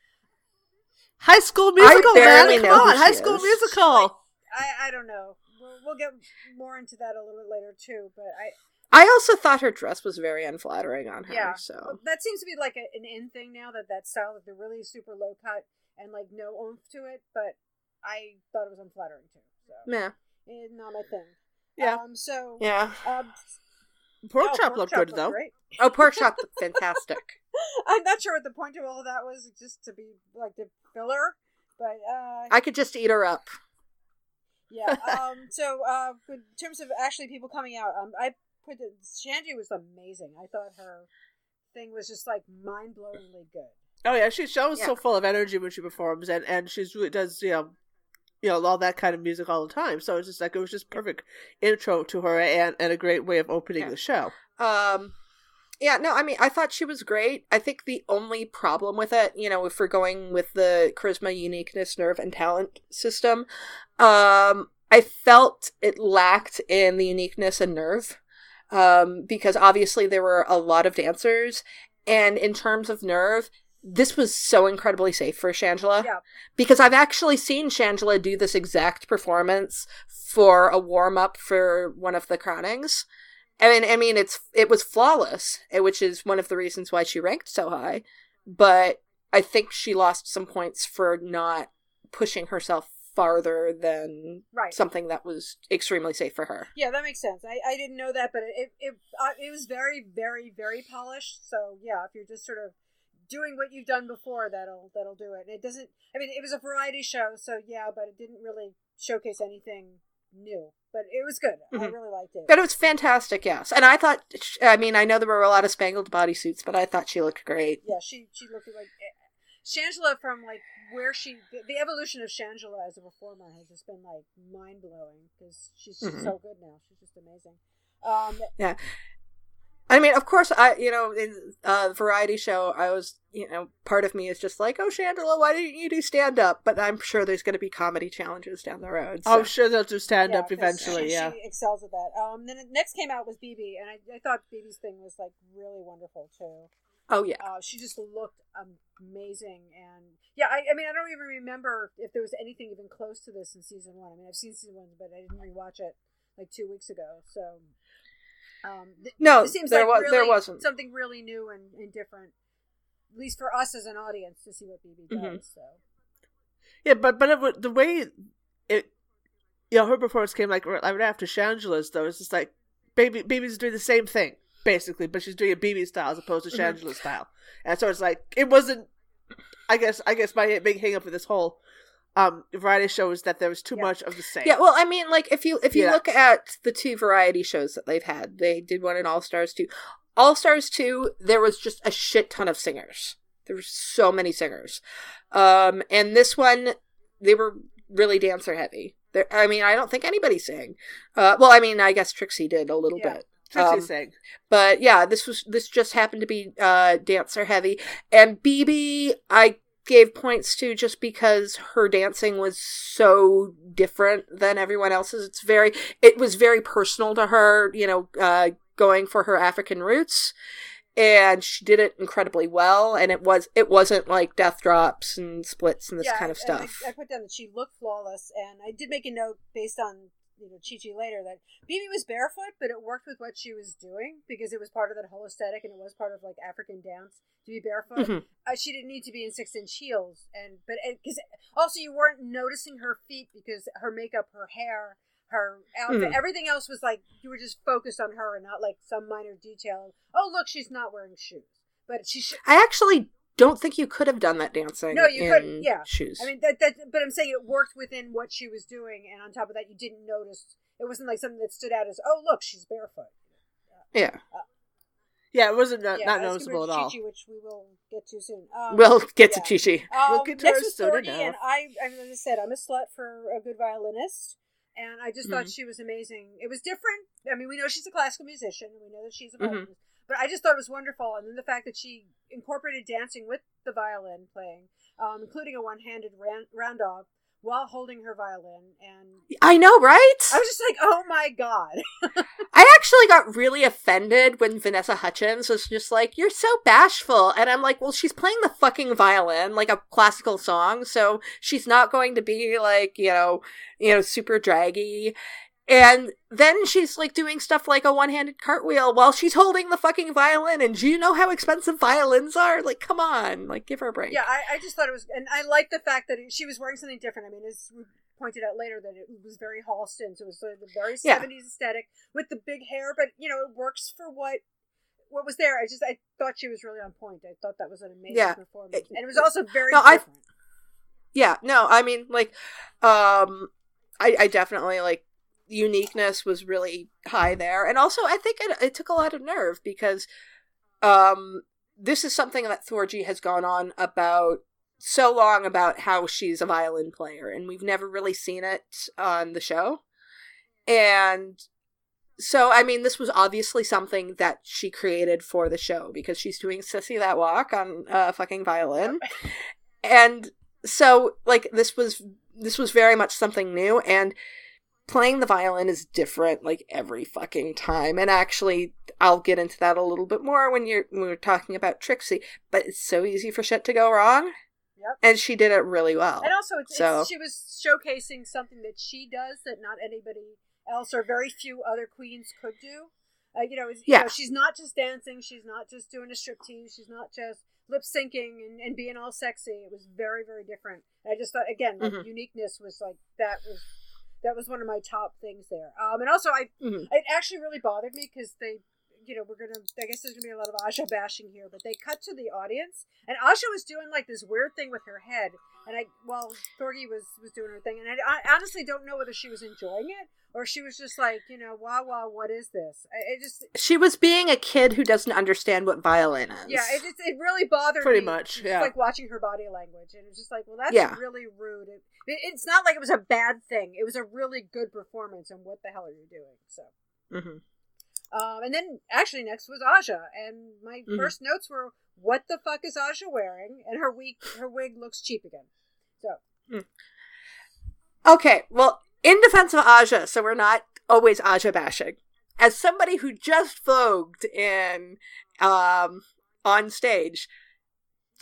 High School Musical, barely man, come know on, High School is. Musical. I, I don't know. We'll, we'll get more into that a little bit later too. But I i also thought her dress was very unflattering on her yeah, so Well, that seems to be like a, an in thing now. That that style of the really super low cut and like no oomph to it. But I thought it was unflattering too. So yeah eh, not my thing. Yeah. Um. So. yeah Um, Pork oh, chop looked good looked though. Great. oh pork chop fantastic I'm not sure what the point of all of that was. Just to be like the filler. But uh, i could just eat her up Yeah. Um. So, uh, in terms of actually people coming out, um, I put it, Shanji was amazing. I thought her thing was just like mind blowingly good. Oh yeah, she she was Yeah. so full of energy when she performs, and and she's really does you know, you know all that kind of music all the time. So it's just like it was just perfect intro to her, and and a great way of opening Yeah. the show. Um, yeah, no, I mean, I thought she was great. I think the only problem with it, you know, if we're going with the charisma, uniqueness, nerve, and talent system, um, I felt it lacked in the uniqueness and nerve. Um, because obviously there were a lot of dancers, and in terms of nerve, this was so incredibly safe for Shangela. Yeah. Because I've actually seen Shangela do this exact performance for a warm up for one of the crownings. Mean, I mean, it's it was flawless, eh, which is one of the reasons why she ranked so high. But I think she lost some points for not pushing herself farther than Right. something that was extremely safe for her. Yeah, that makes sense. I, I didn't know that, but it it uh, it was very very very polished. So yeah, if you're just sort of doing what you've done before, that'll that'll do it. It doesn't. I mean, it was a variety show, so yeah, but it didn't really showcase anything new. But it was good. I Mhm. really liked it. But it was fantastic, yes. And I thought, I mean, I know there were a lot of spangled bodysuits, but I thought she looked great. Yeah, she she looked like eh, Shangela from like where she the, the evolution of Shangela as a performer has just been like mind blowing because she's Mhm. so good now. She's just amazing. Um, I mean, of course, I you know in a variety show, I was you know part of me is just like, oh, Shangela, why didn't you do stand up? But I'm sure there's going to be comedy challenges down the road. Oh, I'm sure they'll do stand yeah, eventually. she, yeah. she excels at that. Um, then it next came out was BeBe, and I, I thought BeBe's thing was like really wonderful too. oh yeah, Uh, she just looked amazing, and yeah, I, I mean, I don't even remember if there was anything even close to this in season one. I mean, I've seen season one, but I didn't rewatch it like two weeks ago. So, um, th- no, this seems there like was really there wasn't. something really new and, and different, at least for us as an audience to see what BeBe does. Mhm. So, Yeah, but but it, the way it, you know, her performance came like right after Shangela's though. It's just like baby, baby's doing the same thing basically, but she's doing a BeBe style as opposed to Mhm. Shangela's style, and so it's like it wasn't. I guess I guess my big hang up with this whole um variety shows that there was too Yeah. much of the same. Yeah, well, I mean, like if you if you Yeah. look at the two variety shows that they've had, they did one in All Stars two. All Stars two, there was just a shit ton of singers. There were so many singers, um, and this one, they were really dancer heavy. There, I mean, I don't think anybody sang. Uh, well, I mean, I guess Trixie did a little Yeah. bit. Trixie um, saying. but yeah this was this just happened to be uh dancer heavy and BeBe i gave points to just because her dancing was so different than everyone else's. It's very it was very personal to her you know uh going for her african roots and she did it incredibly well and it was it wasn't like death drops and splits and this yeah, kind of and I- stuff. I, put down that she looked flawless, and I did make a note based on you know Chi Chi later that BeBe was barefoot, but it worked with what she was doing because it was part of that whole aesthetic, and it was part of like African dance to be barefoot. Mhm. Uh, she didn't need to be in six inch heels, and but because also you weren't noticing her feet because her makeup, her hair. Her outfit, Mhm. everything else was like you were just focused on her and not like some minor detail. Oh, look, she's not wearing shoes, but she should. i actually don't think you could have done that dancing No, you in couldn't, yeah. shoes I mean that that but I'm saying it worked within what she was doing and on top of that you didn't notice it wasn't like something that stood out as oh look she's barefoot. yeah Yeah, it wasn't not, yeah, not noticeable at all. Chi-Chi, which we will get to soon. Um, we'll get yeah. to chi-chi Um, We'll get to next her was and I, as I said, I'm a slut for a good violinist, and I just thought Mhm. she was amazing. It was different. I mean, we know she's a classical musician, and we know that she's a Mhm. violinist, but I just thought it was wonderful. And then the fact that she incorporated dancing with the violin playing, um, including a one-handed ran- round off while holding her violin, and i know right I was just like, oh my god. I actually got really offended when Vanessa Hudgens was just like, You're so bashful. And I'm like, Well, she's playing the fucking violin, like a classical song, so she's not going to be like, you know, you know, super draggy. And then she's like doing stuff like a one handed cartwheel while she's holding the fucking violin. And do you know how expensive violins are? Like, come on, like, give her a break. Yeah, I, I just thought it was, and I like the fact that it, she was wearing something different. I mean, as we pointed out later, that it was very Halston, so it was sort of the very Yeah. seventies aesthetic with the big hair. But you know, it works for what what was there. I just I thought she was really on point. I thought that was an amazing Yeah. performance, and it was also very No, I- different. yeah no i mean like um i i definitely like uniqueness was really high there and also i think it, it took a lot of nerve because um this is something that Thorgy has gone on about so long about how she's a violin player, and we've never really seen it on the show. And so, I mean, this was obviously something that she created for the show because she's doing Sissy That Walk on a uh, fucking violin. and so, like, this was this was very much something new, and playing the violin is different like every fucking time. And actually, I'll get into that a little bit more when you're when we're talking about Trixie. But it's so easy for shit to go wrong. Yep. And she did it really well. And also, it's, so it's, she was showcasing something that she does that not anybody else or very few other queens could do. Uh, you know, you Yeah. know, she's not just dancing. She's not just doing a striptease. She's not just lip syncing and, and being all sexy. It was very, very different. And I just thought, again, like Mhm. uniqueness was like that was that was one of my top things there. Um, and also, I Mhm. it actually really bothered me because they, you know, we're gonna. I guess there's gonna be a lot of Aja bashing here, but they cut to the audience, and Aja was doing like this weird thing with her head, and I, well, Thorgy was was doing her thing, and I, I honestly don't know whether she was enjoying it or she was just like, you know, wah wah, what is this? I, it just, she was being a kid who doesn't understand what violin is. yeah, it just, it really bothered me. Pretty me. much, yeah. like watching her body language, and it was just like, well, that's Yeah. really rude. It, it, it's not like it was a bad thing; it was a really good performance. And what the hell are you doing? So. hmm Um, and then actually next was Aja, and my Mhm. first notes were, "What the fuck is Aja wearing?" And her wig, her wig looks cheap again. So Okay, well, in defense of Aja, so we're not always Aja bashing. As somebody who just vogued in um on stage,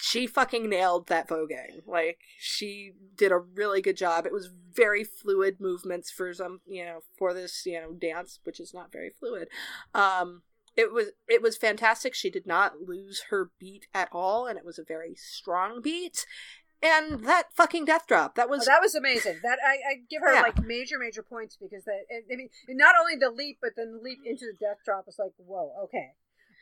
she fucking nailed that voguing. Like she did a really good job. It was very fluid movements for some, you know, for this, you know, dance, which is not very fluid. Um it was it was fantastic. She did not lose her beat at all, and it was a very strong beat. And that fucking death drop, that oh, was that was amazing. That I, I give her Yeah. like major, major points because that I mean, not only the leap, but then the leap into the death drop was like, whoa, okay,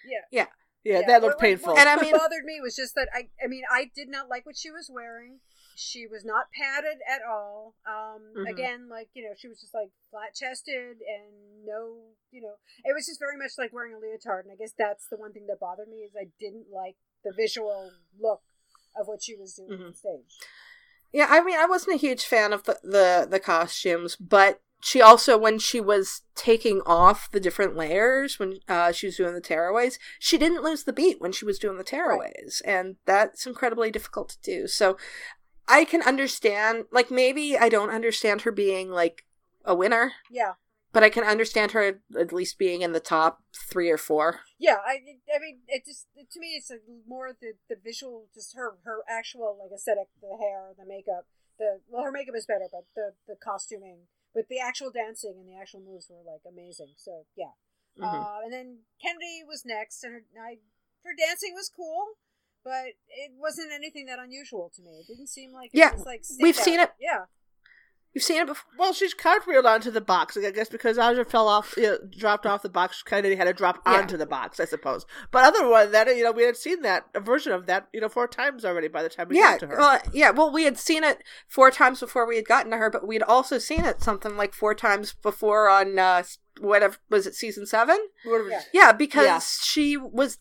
yeah. Yeah, that looked what- what- painful. What, And I what mean- bothered me was just that I, I mean, I did not like what she was wearing. She was not padded at all. Um, Mhm. again, like you know, she was just like flat chested and no, you know, it was just very much like wearing a leotard. And I guess that's the one thing that bothered me is I didn't like the visual look of what she was doing on Mhm. stage. Yeah, I mean, I wasn't a huge fan of the, the the costumes, but she also, when she was taking off the different layers, when uh, she was doing the tearaways, she didn't lose the beat when she was doing the tearaways, and that's incredibly difficult to do. So, I can understand, like, maybe I don't understand her being like a winner, Yeah, but I can understand her at least being in the top three or four. yeah. I, I mean, it just to me, it's more the the visual, just her her actual like aesthetic, the hair, the makeup. The well, her makeup is better, but the the costuming, but the actual dancing and the actual moves were like amazing. So yeah. Mhm. Uh, and then Kennedy was next, and her, I, her dancing was cool, but it wasn't anything that unusual to me. It didn't seem like it Yeah, was like we've seen it- Yeah, You've seen it before. Well, she's cartwheeled onto the box. I guess because Aja fell off, you know, dropped off the box. kind Kennedy had to drop Yeah. onto the box, I suppose. But other than that, you know, we had seen that a version of that, you know, four times already by the time we yeah, got to her. Well, yeah. Well, we had seen it four times before we had gotten to her, but we'd also seen it something like four times before on uh, whatever was it season seven? Yeah. Yeah, because Yeah. she was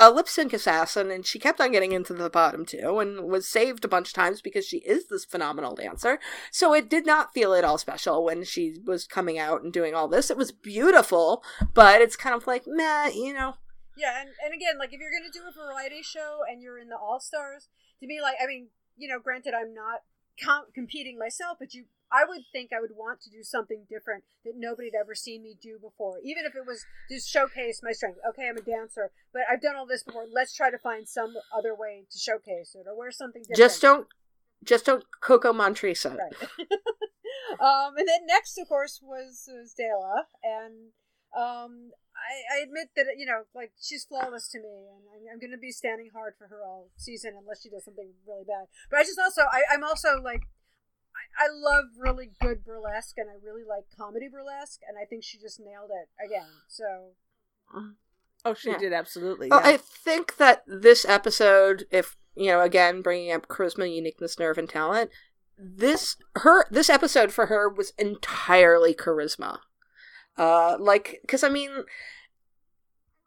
a lip sync assassin, and she kept on getting into the bottom two, and was saved a bunch of times because she is this phenomenal dancer. So it did not feel at all special when she was coming out and doing all this. It was beautiful, but it's kind of like meh, you know. yeah. And, and again, like if you're gonna do a variety show and you're in the All Stars, to me, like I mean, you know, granted, I'm not com- competing myself, but you. I would think I would want to do something different that nobody had ever seen me do before, even if it was to showcase my strength. Okay, I'm a dancer, but I've done all this before. Let's try to find some other way to showcase it, or wear something different. Just don't, just don't Coco Montrese it. Right. um, and then next, of course, was, was Dela, and um, I, I admit that you know, like she's flawless to me, and I'm, I'm going to be standing hard for her all season unless she does something really bad. But I just also, I, I'm also like. I- I love really good burlesque, and I really like comedy burlesque, and I think she just nailed it again. So oh, she Yeah. did absolutely. Well, yeah. I think that this episode, if you know, again bringing up charisma, uniqueness, nerve, and talent, this her this episode for her was entirely charisma. Uh, like, because I mean,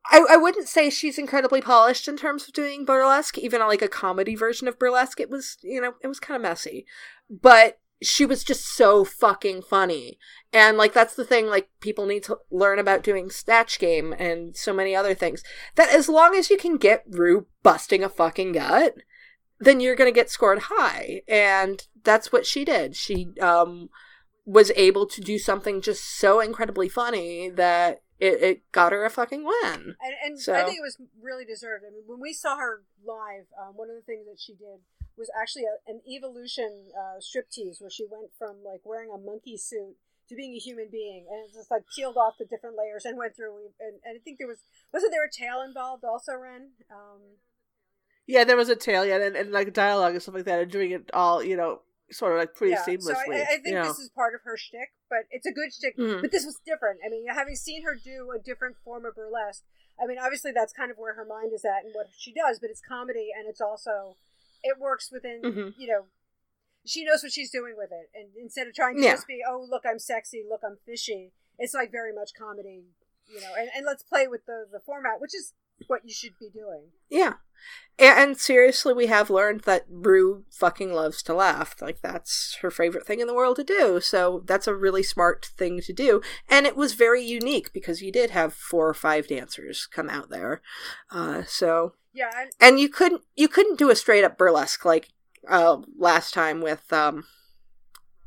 I, I wouldn't say she's incredibly polished in terms of doing burlesque. Even on like a comedy version of burlesque, it was you know it was kind of messy, but she was just so fucking funny. And like that's the thing like people need to learn about doing Snatch Game and so many other things. That as long as you can get Ru busting a fucking gut, then you're to get scored high. And that's what she did. She um was able to do something just so incredibly funny that it, it got her a fucking win. And, and So- I think it was really deserved. I mean, when we saw her live, um, one of the things that she did was actually a, an evolution uh, striptease where she went from like wearing a monkey suit to being a human being, and it just like peeled off the different layers and went through. And, and I think there was wasn't there a tail involved also, Ren? Um, Yeah, there was a tail, yeah, and, and like dialogue and stuff like that, and doing it all, you know, sort of like pretty yeah. seamlessly. So I, I think this is part of her shtick, but it's a good shtick. Mhm. But this was different. I mean, having seen her do a different form of burlesque, I mean, obviously that's kind of where her mind is at and what she does. But it's comedy, and it's also it works within Mhm. you know. She knows what she's doing with it, and instead of trying to Yeah. just be, "Oh, look, I'm sexy, look, I'm fishy," it's like very much comedy, you know. And, and let's play with the the format, which is what you should be doing. Yeah. And, seriously, we have learned that Ru fucking loves to laugh. Like, that's her favorite thing in the world to do. So, that's a really smart thing to do. And it was very unique because you did have four or five dancers come out there. Uh, so, Yeah, and and you couldn't, you couldn't do a straight up burlesque like, uh, last time with, um,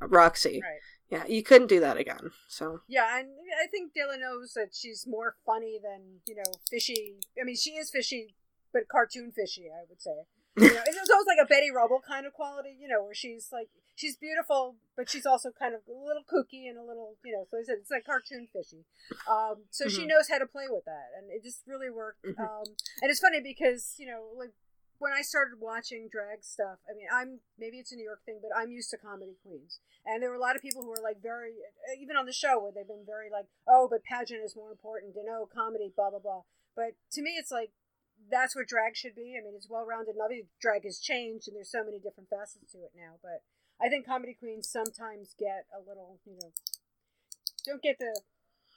Roxxxy. right. Yeah, you couldn't do that again. So, Yeah, and I think Dela knows that she's more funny than you know fishy. I mean, she is fishy, but cartoon fishy, I would say. You know, it's almost like a Betty Rubble kind of quality, you know, where she's like she's beautiful, but she's also kind of a little kooky and a little, you know. So I said it's like cartoon fishy. Um, so she Mhm. knows how to play with that, and it just really worked. Mhm. Um, and it's funny because you know, like when I started watching drag stuff, I mean, I'm maybe it's a New York thing, but I'm used to comedy queens. And there were a lot of people who were like very, even on the show, where they've been very like, oh, but pageant is more important, and oh, comedy, blah blah blah. But to me, it's like that's what drag should be. I mean, it's well rounded. And obviously, drag has changed, and there's so many different facets to it now. But I think comedy queens sometimes get a little, you know, don't get the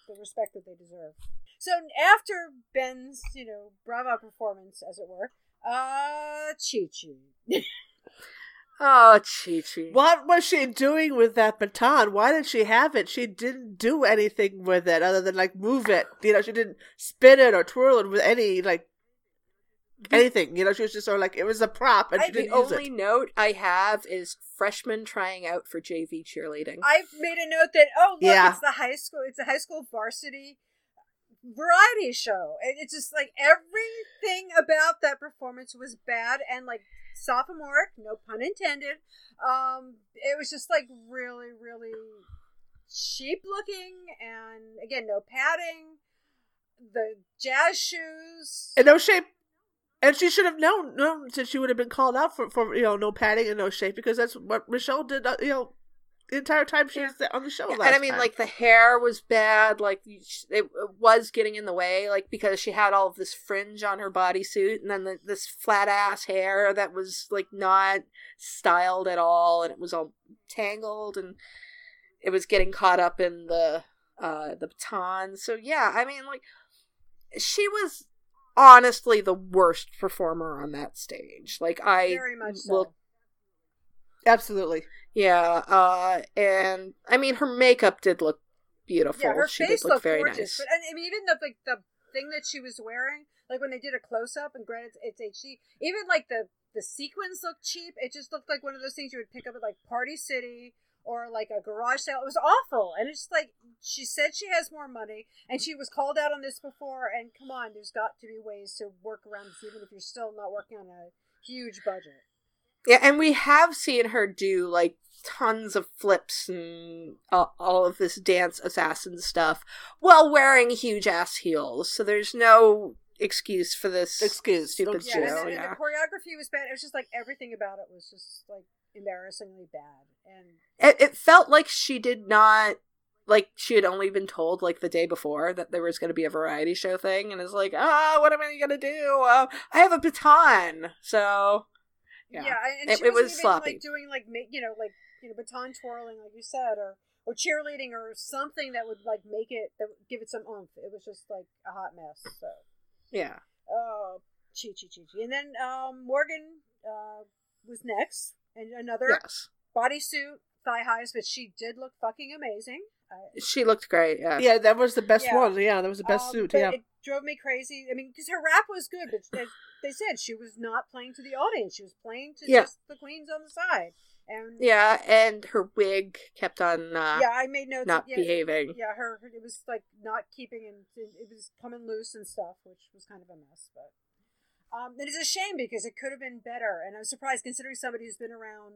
the respect that they deserve. So after Ben's, you know, brava performance, as it were, uh, Chi Chi. oh, Chi Chi. What was she doing with that baton? Why did she have it? She didn't do anything with it other than like move it. You know, she didn't spin it or twirl it with any like anything. You know, she was just sort of like it was a prop and I- she The didn't use only it. note I have is freshmen trying out for JV cheerleading. I've made a note that oh look, Yeah. it's the high school, it's a high school varsity variety show, and it's just like everything about that performance was bad and like sophomoric, no pun intended. Um, it was just like really, really cheap looking, and again, no padding. The jazz shoes. And no shape. And she should have known, known that she would have been called out for, for you know no padding and no shape because that's what Michelle did. uh, You know, the entire time she was on the show. Yeah, and I mean, time. like the hair was bad. Like it was getting in the way, like because she had all of this fringe on her bodysuit, and then the, this flat ass hair that was like not styled at all, and it was all tangled, and it was getting caught up in the uh the baton. So yeah, I mean, like she was honestly the worst performer on that stage. Like I Very much so. will absolutely. yeah, uh, and I mean, her makeup did look beautiful. Yeah, her she face did look looked very gorgeous. nice. But and, I mean, even the like the thing that she was wearing, like when they did a close up, and granted it's HD, even like the the sequins looked cheap. It just looked like one of those things you would pick up at like Party City or like a garage sale. It was awful, and it's just like she said she has more money, and she was called out on this before. And come on, there's got to be ways to work around this, even if you're still not working on a huge budget. Yeah, and we have seen her do like tons of flips and uh, all of this dance assassin stuff while wearing huge ass heels. So there's no excuse for this Excuse, stupid don't Yeah, show. and, Yes, and yeah. the choreography was bad. It was just like everything about it was just like embarrassingly bad. And It, it felt like she did not like she had only been told like the day before that there was going to be a variety show thing and it's like ah what am i going to do uh, i have a baton so Yeah, yeah, and It- she it wasn't even sloppy. like doing like you know like you know baton twirling like you said or or cheerleading or something that would like make it that would give it some oomph. It was just like a hot mess. So Yeah. Oh, Chi Chi Chi Chi. And then um, Morgan uh, was next, and another Yes. bodysuit, thigh highs, but she did look fucking amazing. Uh, She looked great. Yeah. Yeah, that was the best Yeah. one. Yeah, that was the best um, suit. Yeah. It drove me crazy. I mean, because her rap was good, but as they said she was not playing to the audience. She was playing to Yeah. just the queens on the side. And Yeah, and her wig kept on uh, yeah, I made notes. not yeah, behaving. Yeah, her, her it was like not keeping and it it was coming loose and stuff, which was kind of a mess. But um, it is a shame because it could have been better, and I'm surprised considering somebody who's been around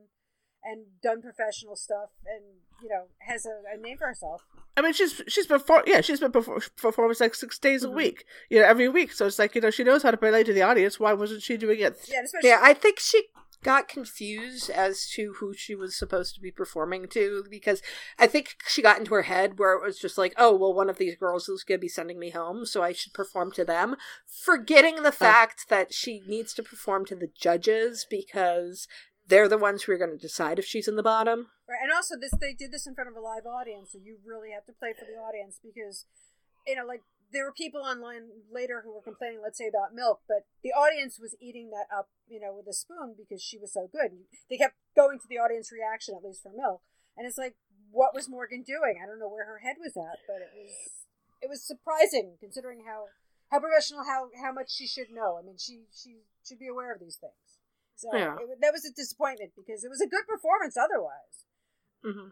and done professional stuff and you know has a, a name for herself. I mean, she's she's perform yeah she's been perfor- performing like six days Mhm. a week, you know, every week. So it's like you know she knows how to relate to the audience. Why wasn't she doing it? Yeah, especially Yeah, I think she got confused as to who she was supposed to be performing to because I think she got into her head where it was just like, oh, well, one of these girls is going to be sending me home, so I should perform to them, forgetting the fact that she needs to perform to the judges because they're the ones who are going to decide if she's in the bottom. Right, and also this they did this in front of a live audience, so you really have to play for the audience because you know, like there were people online later who were complaining, let's say about milk, but the audience was eating that up, you know, with a spoon because she was so good. They kept going to the audience reaction, at least for milk, and it's like, what was Morgan doing? I don't know where her head was at, but it was it was surprising considering how how professional, how how much she should know. I mean, she she should be aware of these things. So Yeah. it, that was a disappointment because it was a good performance otherwise. Mm-hmm.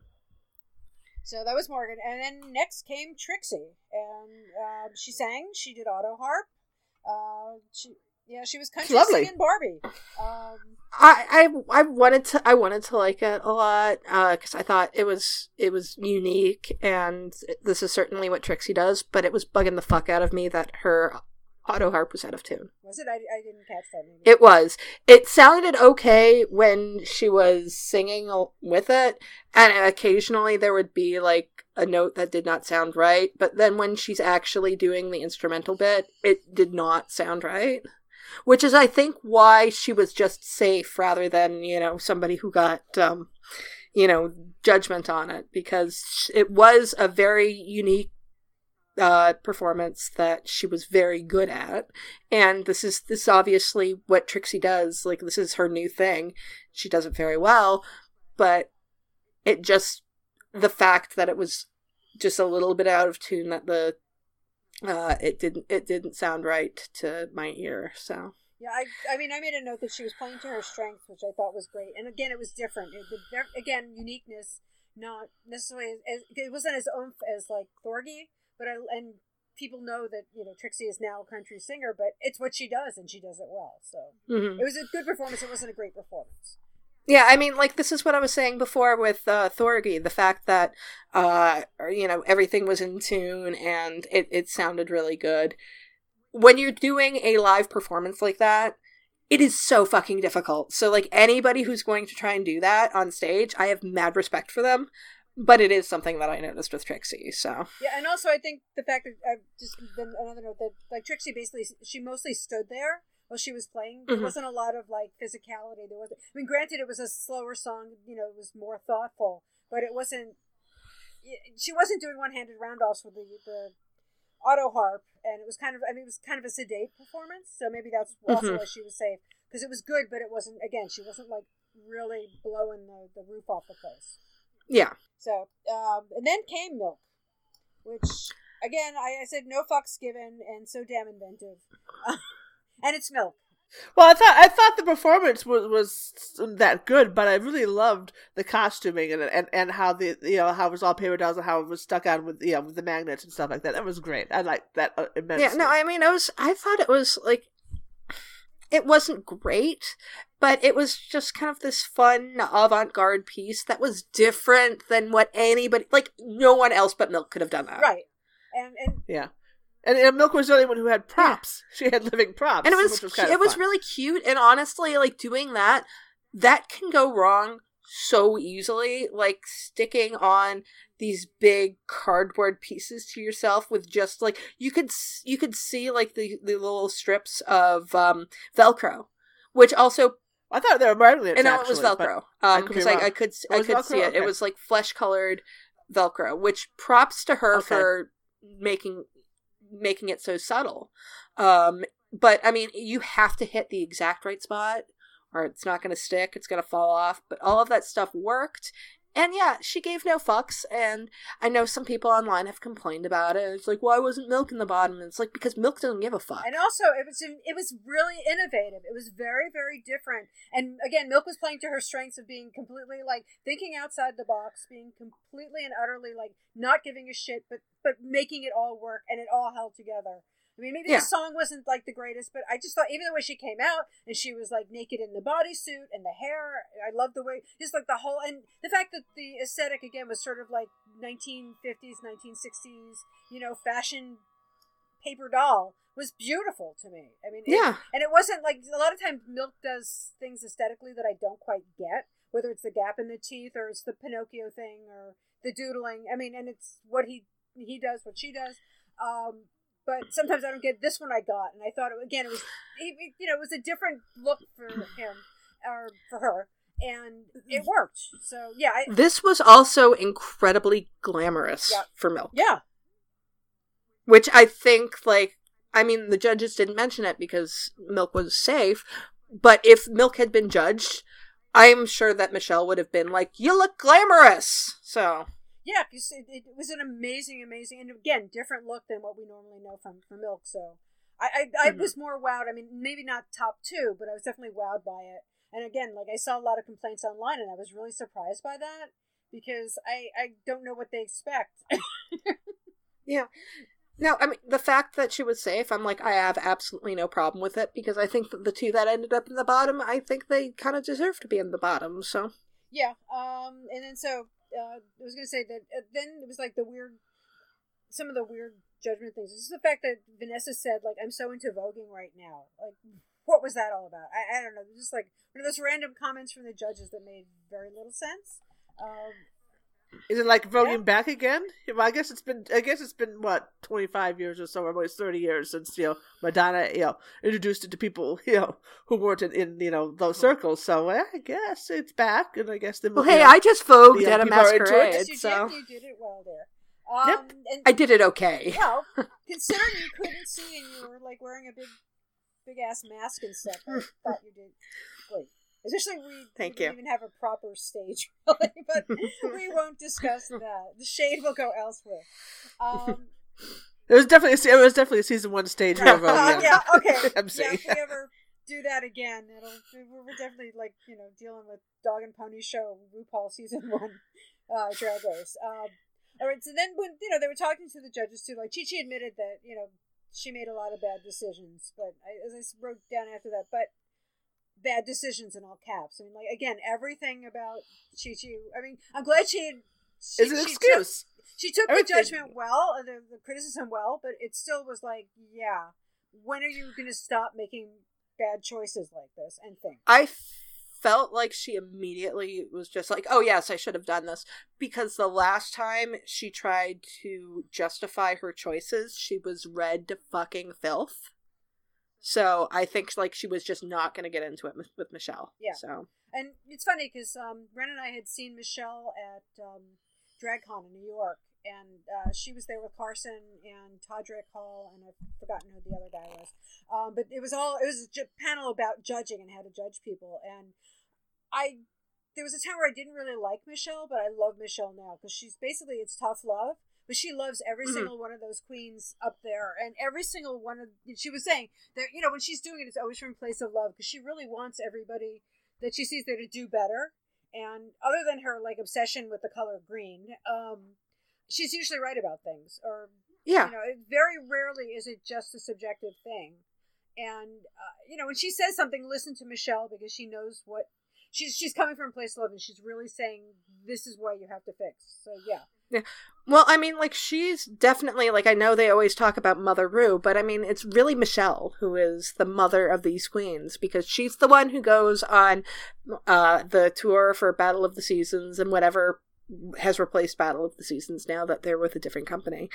So that was Morgan, and then next came Trixie, and um, she sang. She did auto harp. Uh, she yeah, she was country Lovely. singing Barbie. Um, I, I I wanted to I wanted to like it a lot because I thought it was it was unique and this is certainly what Trixie does, but it was bugging the fuck out of me that her auto harp was out of tune. was it? I, I didn't catch that. Maybe. It was. It sounded okay when she was singing with it, and occasionally there would be like a note that did not sound right. But then when she's actually doing the instrumental bit, it did not sound right. Which is, I think, why she was just safe rather than, you know, somebody who got, um, you know, judgment on it because it was a very unique uh, performance that she was very good at and this is this is obviously what Trixie does. Like this is her new thing. She does it very well, but it just the fact that it was just a little bit out of tune that the uh it didn't it didn't sound right to my ear. So Yeah, I, I mean, I made a note that she was playing to her strength, which I thought was great. And again, it was different. It, the, again, uniqueness, not necessarily it wasn't as oomph as like Thorgy, but I and people know that you know Trixie is now a country singer, but it's what she does, and she does it well. So Mhm. it was a good performance. It wasn't a great performance. Yeah, I mean, like this is what I was saying before with uh, Thorgy, the fact that uh, you know everything was in tune and it it sounded really good. When you're doing a live performance like that, it is so fucking difficult. So like anybody who's going to try and do that on stage, I have mad respect for them. But it is something that I noticed with Trixie. So Yeah, and also I think the fact that I just then another note that like Trixie basically she mostly stood there while she was playing. There Mhm. wasn't a lot of like physicality. There wasn't. I mean, granted, it was a slower song. You know, it was more thoughtful, but it wasn't. She wasn't doing one-handed roundoffs with the the auto harp, and it was kind of. I mean, it was kind of a sedate performance. So maybe that's also Mhm. why she was safe because it was good, but it wasn't. Again, she wasn't like really blowing the the roof off the place. Yeah, So, um, and then came Milk, which, again, I, I said no fucks given and so damn inventive. and it's Milk. Well, I thought I thought the performance was was that good, but I really loved the costuming and and, and how the you know how it was all paper dolls and how it was stuck on with you know with the magnets and stuff like that. That was great. I liked that uh, immensely. yeah. No, I mean, I was I thought it was like it wasn't great, but it was just kind of this fun avant-garde piece that was different than what anybody like no one else but Milk could have done that. Right. And, and yeah. And, and Milk was the only one who had props. She had living props, and it was, was cu- kind of it was fun. really cute and honestly like doing that that can go wrong so easily like sticking on these big cardboard pieces to yourself with just like you could you could see like the, the little strips of um velcro which also I thought they were magnets. and no, it was velcro I um because I. I could I could see Velcro? it it Okay. was like flesh colored velcro which props to her Okay. for making making it so subtle. Um, but I mean, you have to hit the exact right spot, or it's not going to stick. It's going to fall off. But all of that stuff worked, and yeah, she gave no fucks. And I know some people online have complained about it. It's like, why wasn't Milk in the bottom? And it's like because Milk doesn't give a fuck. And also, it was it was really innovative. It was very very different. And again, Milk was playing to her strengths of being completely like thinking outside the box, being completely and utterly like not giving a shit, but but making it all work, and it all held together. I mean, maybe Yeah. the song wasn't like the greatest, but I just thought even the way she came out and she was like naked in the bodysuit and the hair, I love the way just like the whole and the fact that the aesthetic again was sort of like 1950s, 1960s, you know, fashion paper doll was beautiful to me. I mean, it- Yeah. and it wasn't like a lot of times Milk does things aesthetically that I don't quite get, whether it's the gap in the teeth or it's the Pinocchio thing or the doodling. I mean, and it's what he he does, what she does. Um, but sometimes I don't get this one. I got, and I thought it, again it was it- it- you know it was a different look for him or for her, and it worked. So yeah, I, This was also incredibly glamorous Yeah. for Milk. yeah, which I think like I mean the judges didn't mention it because Milk was safe, but if Milk had been judged, I'm sure that Michelle would have been like, "You look glamorous." So yeah. 'cause It, it was an amazing, amazing, and again, different look than what we normally know from from Milk. So I I, I Mhm. was more wowed. I mean, maybe not top two, but I was definitely wowed by it. And again, like I saw a lot of complaints online, and I was really surprised by that because I I don't know what they expect. Yeah. No, I mean the fact that she was safe, I'm like, I have absolutely no problem with it because I think that the two that ended up in the bottom, I think they kind of deserve to be in the bottom. So Yeah. Um. And then so uh, I was gonna say that uh, then it was like the weird, some of the weird judgment things. This is the fact that Vanessa said like I'm so into voguing right now. Like, what was that all about? I, I don't know. Just like one of those random comments from the judges that made very little sense. Um. Is it like voting Yeah. back again? Well, I guess it's been. I guess it's been what twenty five years or so, or almost thirty years since you know Madonna, you know, introduced it to people, you know, who weren't in, in you know those circles. So eh, I guess it's back, and I guess the well, hey, know, I just vogued the young at a people are into it. masquerade, Yes, you so did. You did it well there. Um, Yep. And I did it okay. well, considering you couldn't see and you were like wearing a big, big ass mask and stuff, I thought you did great. Especially we Thank you. didn't even have a proper stage, really, but we won't discuss that. The shade will go elsewhere. Um, It was definitely a it was definitely a season one stage right. of voting. Uh, yeah, okay. MC. Yeah, if we ever do that again, it'll we're we're definitely like you know dealing with dog and pony show RuPaul season one uh, drag race. Um, all right, so then when you know they were talking to the judges too, like Chi Chi admitted that you know she made a lot of bad decisions, but I, as I wrote down after that, but bad decisions in all caps. I mean, like again, everything about Chi Chi. I mean, I'm glad she. had- She, It's an she took- excuse. she took Everything- the judgment well, uh, the, the criticism well, but it still was like, yeah, when are you going to stop making bad choices like this and think? I felt like she immediately was just like, "Oh yes, I should have done this," because the last time she tried to justify her choices, she was red to fucking filth. So I think like she was just not going to get into it with, with Michelle. Yeah. So And it's funny because um, Ren and I had seen Michelle at um, DragCon in New York, and uh, she was there with Carson and Todrick Hall, and I've forgotten who the other guy was. Um, but it was all it was a panel about judging and how to judge people, and I there was a time where I didn't really like Michelle, but I love Michelle now because she's basically it's tough love. But she loves every Mhm. single one of those queens up there, and every single one of. She was saying that you know when she's doing it, it's always from a place of love because she really wants everybody that she sees there to do better. And other than her like obsession with the color green, um, she's usually right about things. Or yeah, you know, it, very rarely is it just a subjective thing. And uh, you know, when she says something, listen to Michelle because she knows what she's she's coming from a place of love, and she's really saying this is what you have to fix. So yeah, Well, I mean, like she's definitely like I know they always talk about Mother Ru, but I mean it's really Michelle who is the mother of these queens because she's the one who goes on uh the tour for Battle of the Seasons and whatever has replaced Battle of the Seasons now that they're with a different company.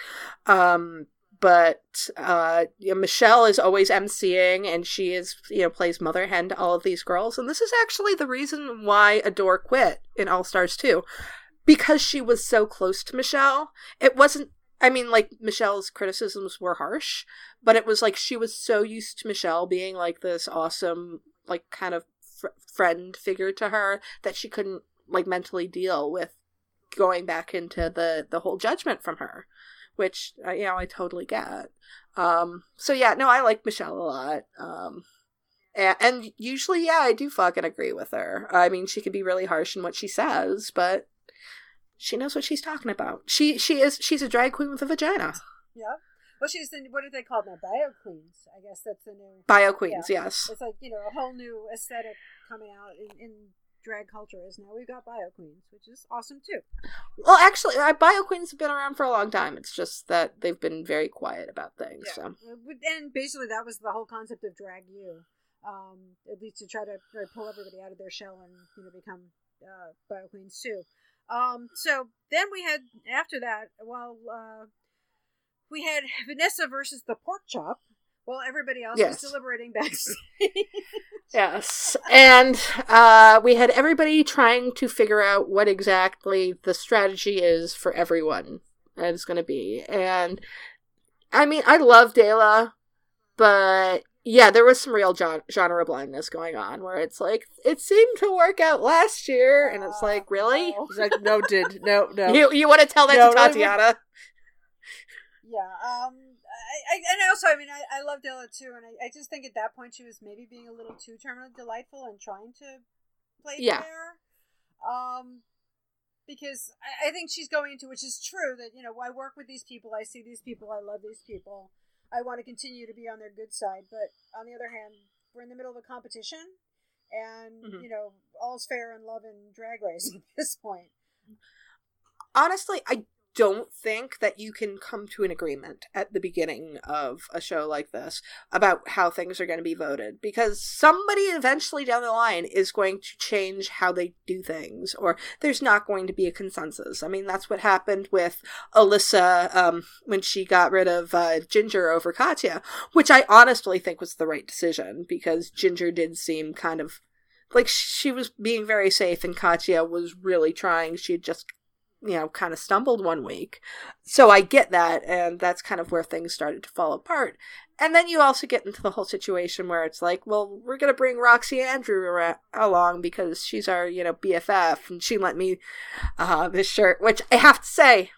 Um but uh you know, Michelle is always emceeing and she is you know plays mother hen to all of these girls and this is actually the reason why Adore quit in All Stars 2 because she was so close to Michelle, it wasn't. I mean, like Michelle's criticisms were harsh, but it was like she was so used to Michelle being like this awesome, like kind of fr- friend figure to her that she couldn't like mentally deal with going back into the the whole judgment from her, which uh, you know I totally get. Um, so yeah, no, I like Michelle a lot. Um, and, and usually, yeah, I do fucking agree with her. I mean, she can be really harsh in what she says, but she knows what she's talking about. She she is she's a drag queen with a vagina. Yeah. Well, she's the what are they called now? Bio queens. I guess that's the new bio queens. Yeah. Yes. It's like you know a whole new aesthetic coming out in, in drag culture is now we've got bio queens, which is awesome too. Well, actually, uh, bio queens have been around for a long time. It's just that they've been very quiet about things. Yeah. So. And basically, that was the whole concept of drag you. Um, at least to try to pull everybody out of their shell and you know become uh, bio queens too. Um, so then we had after that, well, uh, we had Vanessa versus the pork chop. While everybody else yes. was deliberating backstage. yes, and uh, we had everybody trying to figure out what exactly the strategy is for everyone that is going to be. And I mean, I love Dela, but yeah, there was some real genre blindness going on where it's like it seemed to work out last year, and it's like really, no. it's like no, did no, no. You you want to tell that no, to Tatianna? Yeah. Um. I, I and also I mean I, I love Dela too, and I, I just think at that point she was maybe being a little too terminally delightful and trying to play yeah. fair. Um. Because I, I think she's going into which is true that you know I work with these people, I see these people, I love these people I want to continue to be on their good side. But on the other hand, we're in the middle of a competition, and mm-hmm. you know, all's fair in love and drag race at this point. Honestly, I don't think that you can come to an agreement at the beginning of a show like this about how things are going to be voted because somebody eventually down the line is going to change how they do things or there's not going to be a consensus. I mean, that's what happened with Alyssa um, when she got rid of uh, Ginger over Katya, which I honestly think was the right decision because Ginger did seem kind of like she was being very safe and Katya was really trying. She had just you know, kind of stumbled one week. So I get that, and that's kind of where things started to fall apart. And then you also get into the whole situation where it's like, well, we're going to bring Roxxxy Andrew along because she's our, you know, BFF, and she lent me uh, this shirt, which I have to say,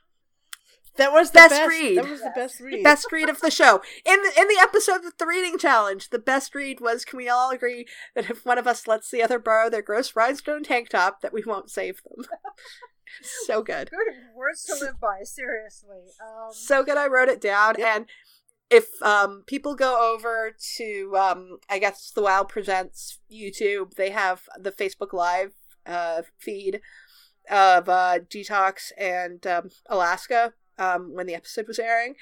that was the best, best, read. That was the best read. Best read of the show. In the, in the episode of the reading challenge, the best read was can we all agree that if one of us lets the other borrow their gross rhinestone tank top, that we won't save them. so good. Good words to live by, seriously. Um, so good I wrote it down and if um, people go over to um, I guess the WoW Presents YouTube, they have the Facebook Live uh, feed of uh, Detox and um, Alaska um, when the episode was airing.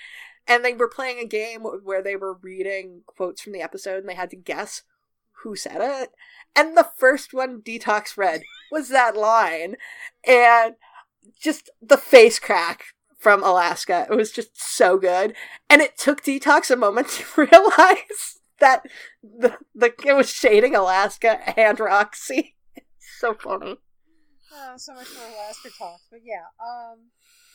And they were playing a game where they were reading quotes from the episode and they had to guess who said it. And the first one Detox read was that line. And just the face crack from Alaska. It was just so good. And it took Detox a moment to realize that the, the it was shading Alaska and Roxxxy. so funny. Oh, so much more Alaska talk. But yeah. Um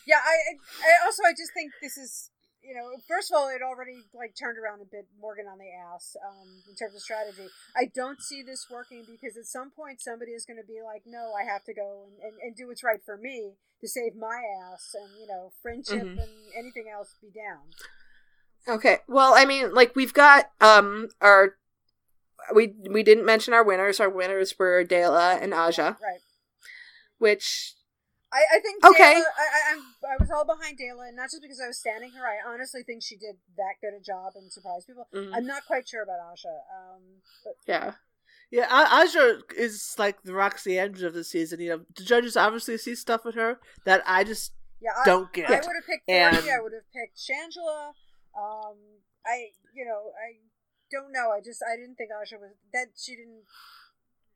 yeah, I, I also I just think this is you know, first of all, it already like turned around a bit Morgan on the ass um, in terms of strategy. I don't see this working because at some point somebody is going to be like, no, I have to go and, and, and do what's right for me to save my ass, and you know, friendship mm-hmm. and anything else be down. Okay, well, I mean, like we've got um our we we didn't mention our winners. Our winners were Dela and Aja, right? Which I, I think okay. Dela, I, I, I was all behind Dela, and not just because I was standing her. I honestly think she did that good a job and surprised people. Mm-hmm. I'm not quite sure about Aja. Um, but yeah, yeah. Aja is like the Roxxxy Andrews of the season. You know, the judges obviously see stuff with her that I just yeah, I, don't get. I would have picked and... I would have picked Shangela. Um, I you know I don't know. I just I didn't think Aja was that she didn't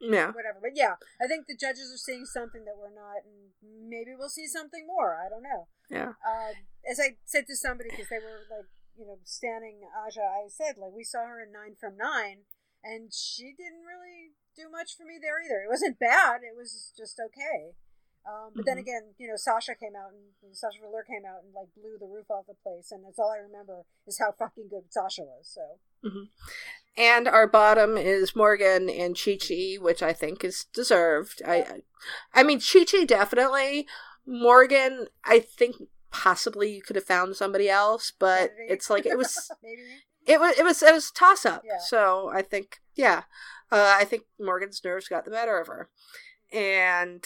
yeah. whatever. But yeah i think the judges are seeing something that we're not and maybe we'll see something more. I don't know. Yeah. Um, as i said to somebody because they were like you know standing aja i said like we saw her in nine from nine and she didn't really do much for me there either. It wasn't bad. It was just okay. Um, but then Mhm. again, you know, Sasha came out and know, Sasha Velour came out and like blew the roof off the place, and that's all I remember is how fucking good Sasha was. So And our bottom is Morgan and Chi Chi, which I think is deserved. I, I mean, Chi Chi definitely. Morgan, I think possibly you could have found somebody else, but Maybe. it's like it was, it was, it was, it was toss up. Yeah. So I think, yeah, uh, I think Morgan's nerves got the better of her, and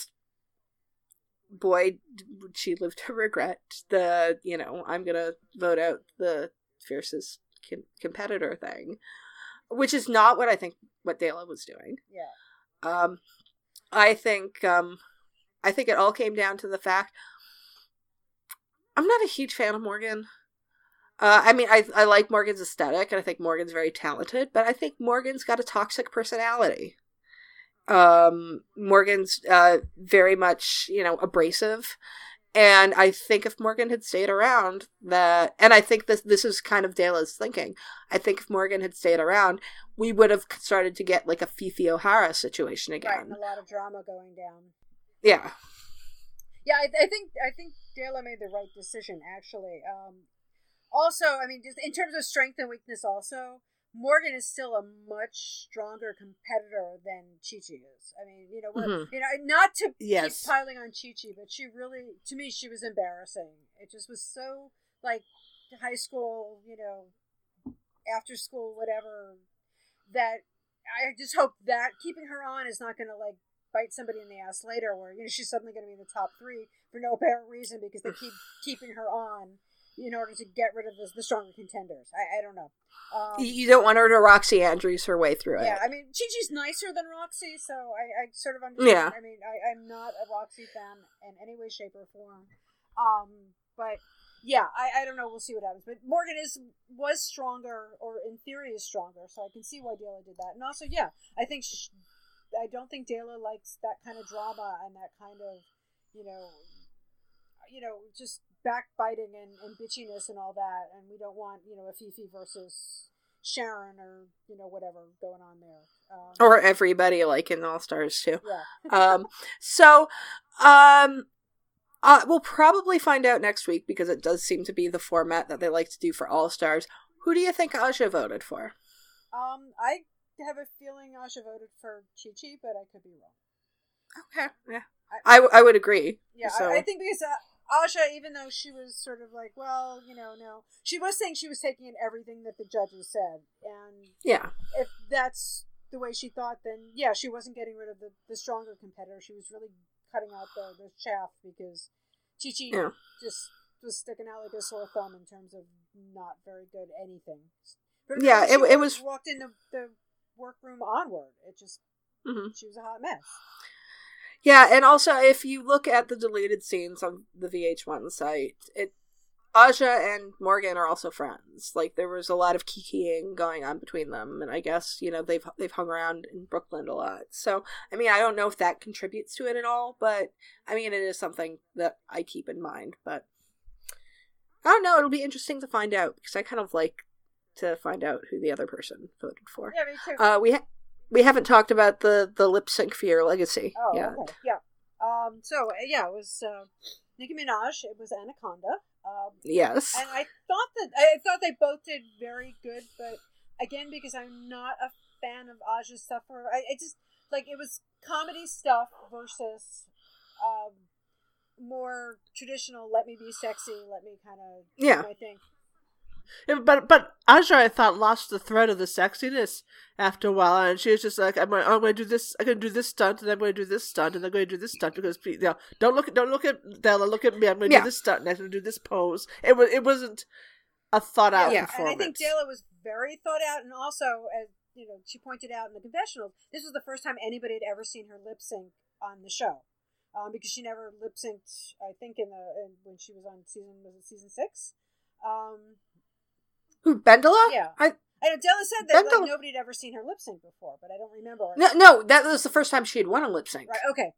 boy, would she live to regret the, you know, I'm gonna vote out the fiercest competitor thing, which is not what I think what Dela was doing. yeah. Um, I think, um, I think it all came down to the fact I'm not a huge fan of Morgan. Uh, I mean, I I like Morgan's aesthetic, and I think Morgan's very talented, but I think Morgan's got a toxic personality. Um, Morgan's uh very much you know abrasive, and I think if Morgan had stayed around, that and I think this this is kind of Dela's thinking. I think if Morgan had stayed around, we would have started to get like a Phi Phi O'Hara situation again. and a lot of drama going down. Yeah. Yeah, I, I think I think Dela made the right decision actually. Um, also, I mean, just in terms of strength and weakness, also Morgan is still a much stronger competitor than Chi Chi is. I mean, you know, what Mhm. you know, not to Yes. keep piling on Chi Chi, but she really, to me, she was embarrassing. It just was so like high school, you know, after school, whatever. That I just hope that keeping her on is not going to like bite somebody in the ass later, where you know she's suddenly going to be in the top three for no apparent reason because they keep keeping her on in order to get rid of the, the stronger contenders. I, I don't know. Um, You- don't want her to Roxxxy Andrews her way through it. yeah, I mean, Chi Chi's nicer than Roxxxy, so I, I sort of understand. Yeah. I mean, I, I'm not a Roxxxy fan in any way, shape, or form. Um, but yeah, I, I don't know. We'll see what happens. But Morgan is was stronger, or in theory is stronger, so I can see why Dela did that. And also, yeah, I think sh I don't think Dela likes that kind of drama and that kind of, you know, you know, just backbiting and, and bitchiness and all that. And we don't want, you know, a Phi Phi versus Sharon or you know whatever going on there. Um, Or everybody like in All Stars too. yeah, um so um uh, we'll probably find out next week because it does seem to be the format that they like to do for All Stars. Who do you think Aja voted for? um, I have a feeling Aja voted for Chi Chi, but I could be wrong. Okay, yeah, I, I would agree. Yeah, So- I, I think because uh, Aja, even though she was sort of like, well, you know, no, she was saying she was taking in everything that the judges said, and Yeah, if that's the way she thought, then yeah, she wasn't getting rid of the, the stronger competitor. She was really cutting out the, the chaff because Chi Chi Yeah. just was sticking out like a sore thumb in terms of not very good anything. But Yeah, it- it was- walked in the, workroom onward. It just Mhm. she was a hot mess. Yeah, and also if you look at the deleted scenes on the VH1 site, it Aja and Morgan are also friends. Like there was a lot of kikiing going on between them, and I guess you know they've they've hung around in Brooklyn a lot. So I mean, I don't know if that contributes to it at all, but I mean, it is something that I keep in mind. But I don't know. It'll be interesting to find out because I kind of like to find out who the other person voted for. Yeah, me too. Uh, we ha- we haven't talked about the the lip sync for your legacy. Oh, yet. okay. Yeah. Um. So uh, yeah, it was uh, Nicki Minaj. It was Anaconda. Um. Yes. And I thought that I thought they both did very good, but again, because I'm not a fan of Aja's stuff, or I, I just like it was comedy stuff versus um more traditional. Let me be sexy. Let me kind of Yeah. my thing. But but Aja, I thought lost the thread of the sexiness after a while, and she was just like, "I'm, I'm going to do this. I'm going to do this stunt, and I'm going to do this stunt, and I'm going to do this stunt because you know, don't look, don't look at Dela, look at me. I'm going to Yeah. do this stunt, and I'm going to do this pose. It was, it wasn't a thought out Yeah. And I think Dela was very thought out, and also, as you know, she pointed out in the confessional, this was the first time anybody had ever seen her lip sync on the show, um, because she never lip synced. I think in the in, when she was on season was it season six. Um, Who Bendela? Yeah. I I know Dela said that Bendel- like, nobody had ever seen her lip sync before, but I don't remember. no no that was the first time she had won a lip sync Right. Okay.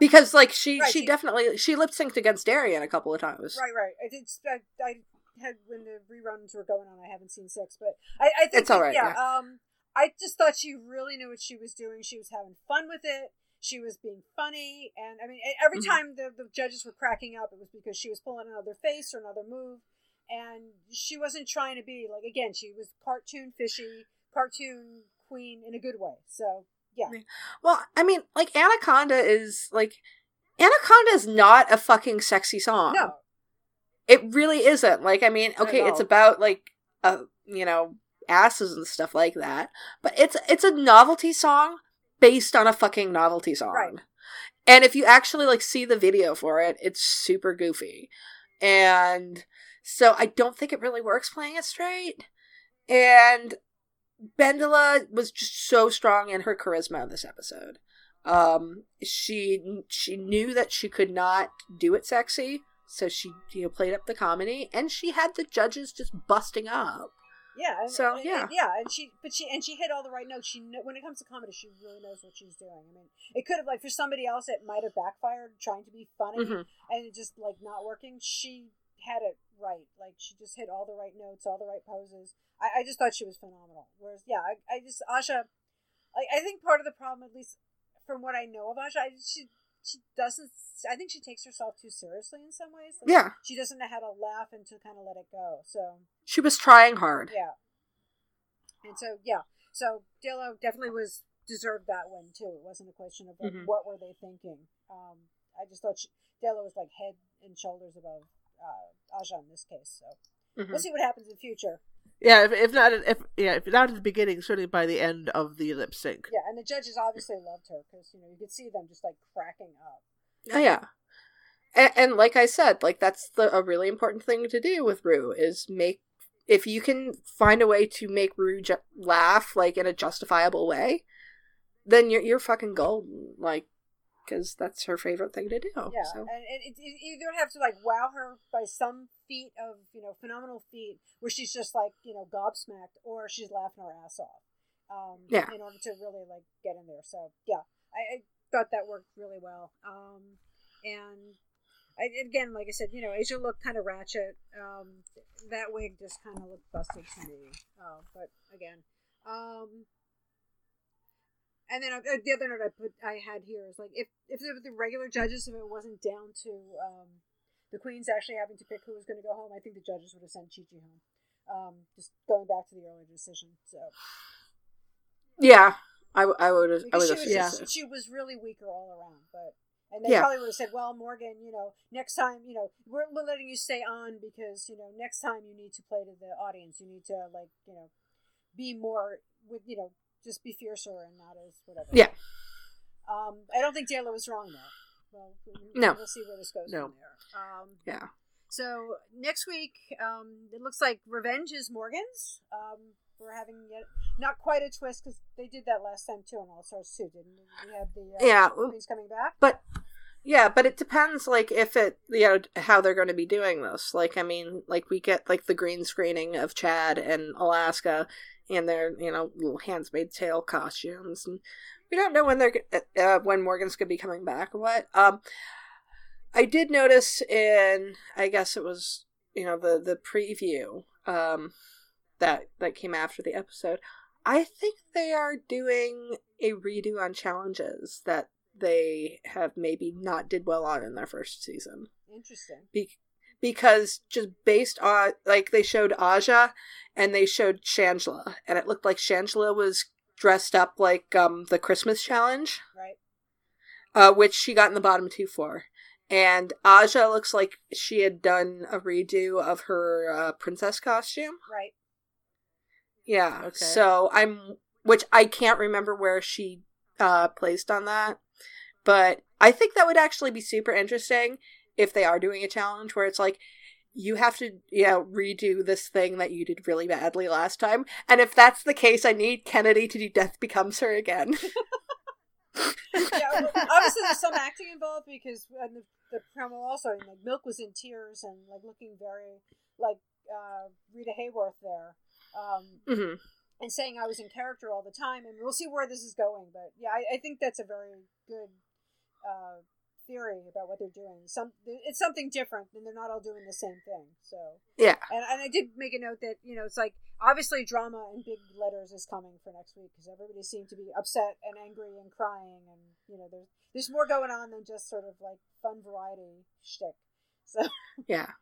because like she Right, she she- definitely she lip synced against Darienne a couple of times. Right. Right. I did. I, I had when the reruns were going on. I haven't seen six, but I, I think It's all right. that, right, Yeah, Um, I just thought she really knew what she was doing. She was having fun with it. she was being funny, and I mean, every Mhm. time the, the judges were cracking up, it was because she was pulling another face or another move, and she wasn't trying to be like again. She was cartoon fishy, cartoon queen in a good way. So yeah, Well, I mean, like Anaconda is like Anaconda is not a fucking sexy song. no, It really isn't. Like, I mean, okay, it's about like uh, you know, asses and stuff like that, but it's it's a novelty song based on a fucking novelty song. Right. And if you actually like see the video for it, it's super goofy. And so I don't think it really works playing it straight. And Bendela was just so strong in her charisma in this episode. Um, she she knew that she could not do it sexy, so she you know played up the comedy, and she had the judges just busting up. yeah. and- So, and- yeah. and- yeah, and she but she and she hit all the right notes. She kn- when it comes to comedy, she really knows what she's doing. I mean, it could have like for somebody else, it might have backfired trying to be funny. Mhm. and just like not working. She had it right. Like she just hit all the right notes, all the right poses. I, I just thought she was phenomenal. Whereas, yeah, I, I just Aja, like I think part of the problem, at least from what I know of Aja, I, she she doesn't. I think she takes herself too seriously in some ways. Like, Yeah, she doesn't know how to laugh and to kind of let it go. So she was trying hard. yeah, and so yeah, so Dela definitely was deserved that win too. It wasn't a question of like Mhm. what were they thinking. Um, I just thought she, Dela was like head and shoulders above uh, Aja in this case. So Mhm. we'll see what happens in the future. Yeah, if, if not, if yeah, if not at the beginning, certainly by the end of the lip sync. Yeah, and the judges obviously loved her because you know you could see them just like cracking up. Oh, yeah. And, and like I said, like that's the a really important thing to do with Ru is make if you can find a way to make Ru ju- laugh like in a justifiable way, then you're you're fucking golden. Like, because that's her favorite thing to do. Yeah, So and, and it, it, you don't have to like wow her by some feat of you know phenomenal feat where she's just like you know gobsmacked or she's laughing her ass off. Um, Yeah. In order to really like get in there, so yeah, I, I thought that worked really well. Um, and I, again, like I said, you know, Aja looked kind of ratchet. Um, that wig just kind of looked busted to me. Uh, but again, um, and then uh, the other note I put I had here is like if if the, the regular judges if it wasn't down to um, the queens actually having to pick who was going to go home, I think the judges would have sent Chi Chi home. Um, just going back to the earlier decision. So yeah, I, I would have I would have yeah. just, she was really weaker all around, but. And they Yeah. probably would have said, "Well, Morgan, you know, next time, you know, we're, we're letting you stay on because, you know, next time you need to play to the audience. You need to, like, you know, be more with, you know, just be fiercer and not as whatever." Yeah. Um, I don't think Taylor was wrong though. Well, No. We'll see where this goes No. from there. Um, yeah. so next week, um, it looks like Revenge is Morgan's. Um, we're having yet not quite a twist because they did that last time too on All Stars too, didn't we? We had the uh, Yeah. Queens coming back. But yeah, but it depends like if it you know how they're going to be doing this. Like I mean, like we get like the green screening of Chad and Alaska and their you know little Handmaid's Tale costumes, and we don't know when they're uh, when Morgan's going to be coming back or what. Um, I did notice in I guess it was you know the the preview um that that came after the episode. I think they are doing a redo on challenges that they have maybe not did well on in their first season. Interesting. Be- because just based on like they showed Aja and they showed Shangela and it looked like Shangela was dressed up like um the Christmas challenge, Right. uh which she got in the bottom two for. And Aja looks like she had done a redo of her uh, princess costume. Right. Yeah. Okay. So I'm, which I can't remember where she uh placed on that, but I think that would actually be super interesting if they are doing a challenge where it's like you have to, you know, redo this thing that you did really badly last time, and if that's the case, I need Kennedy to do Death Becomes Her again. yeah, obviously there's some acting involved because the, the promo also, and, like Milk was in tears and like looking very like uh, Rita Hayworth there, um, hmm and saying I was in character all the time. And we'll see where this is going, but yeah, I, I think that's a very good uh, theory about what they're doing. Some it's something different, and they're not all doing the same thing. So Yeah. and and I did make a note that you know it's like obviously drama in big letters is coming for next week because everybody seemed to be upset and angry and crying, and you know there's there's more going on than just sort of like fun variety shtick. So Yeah.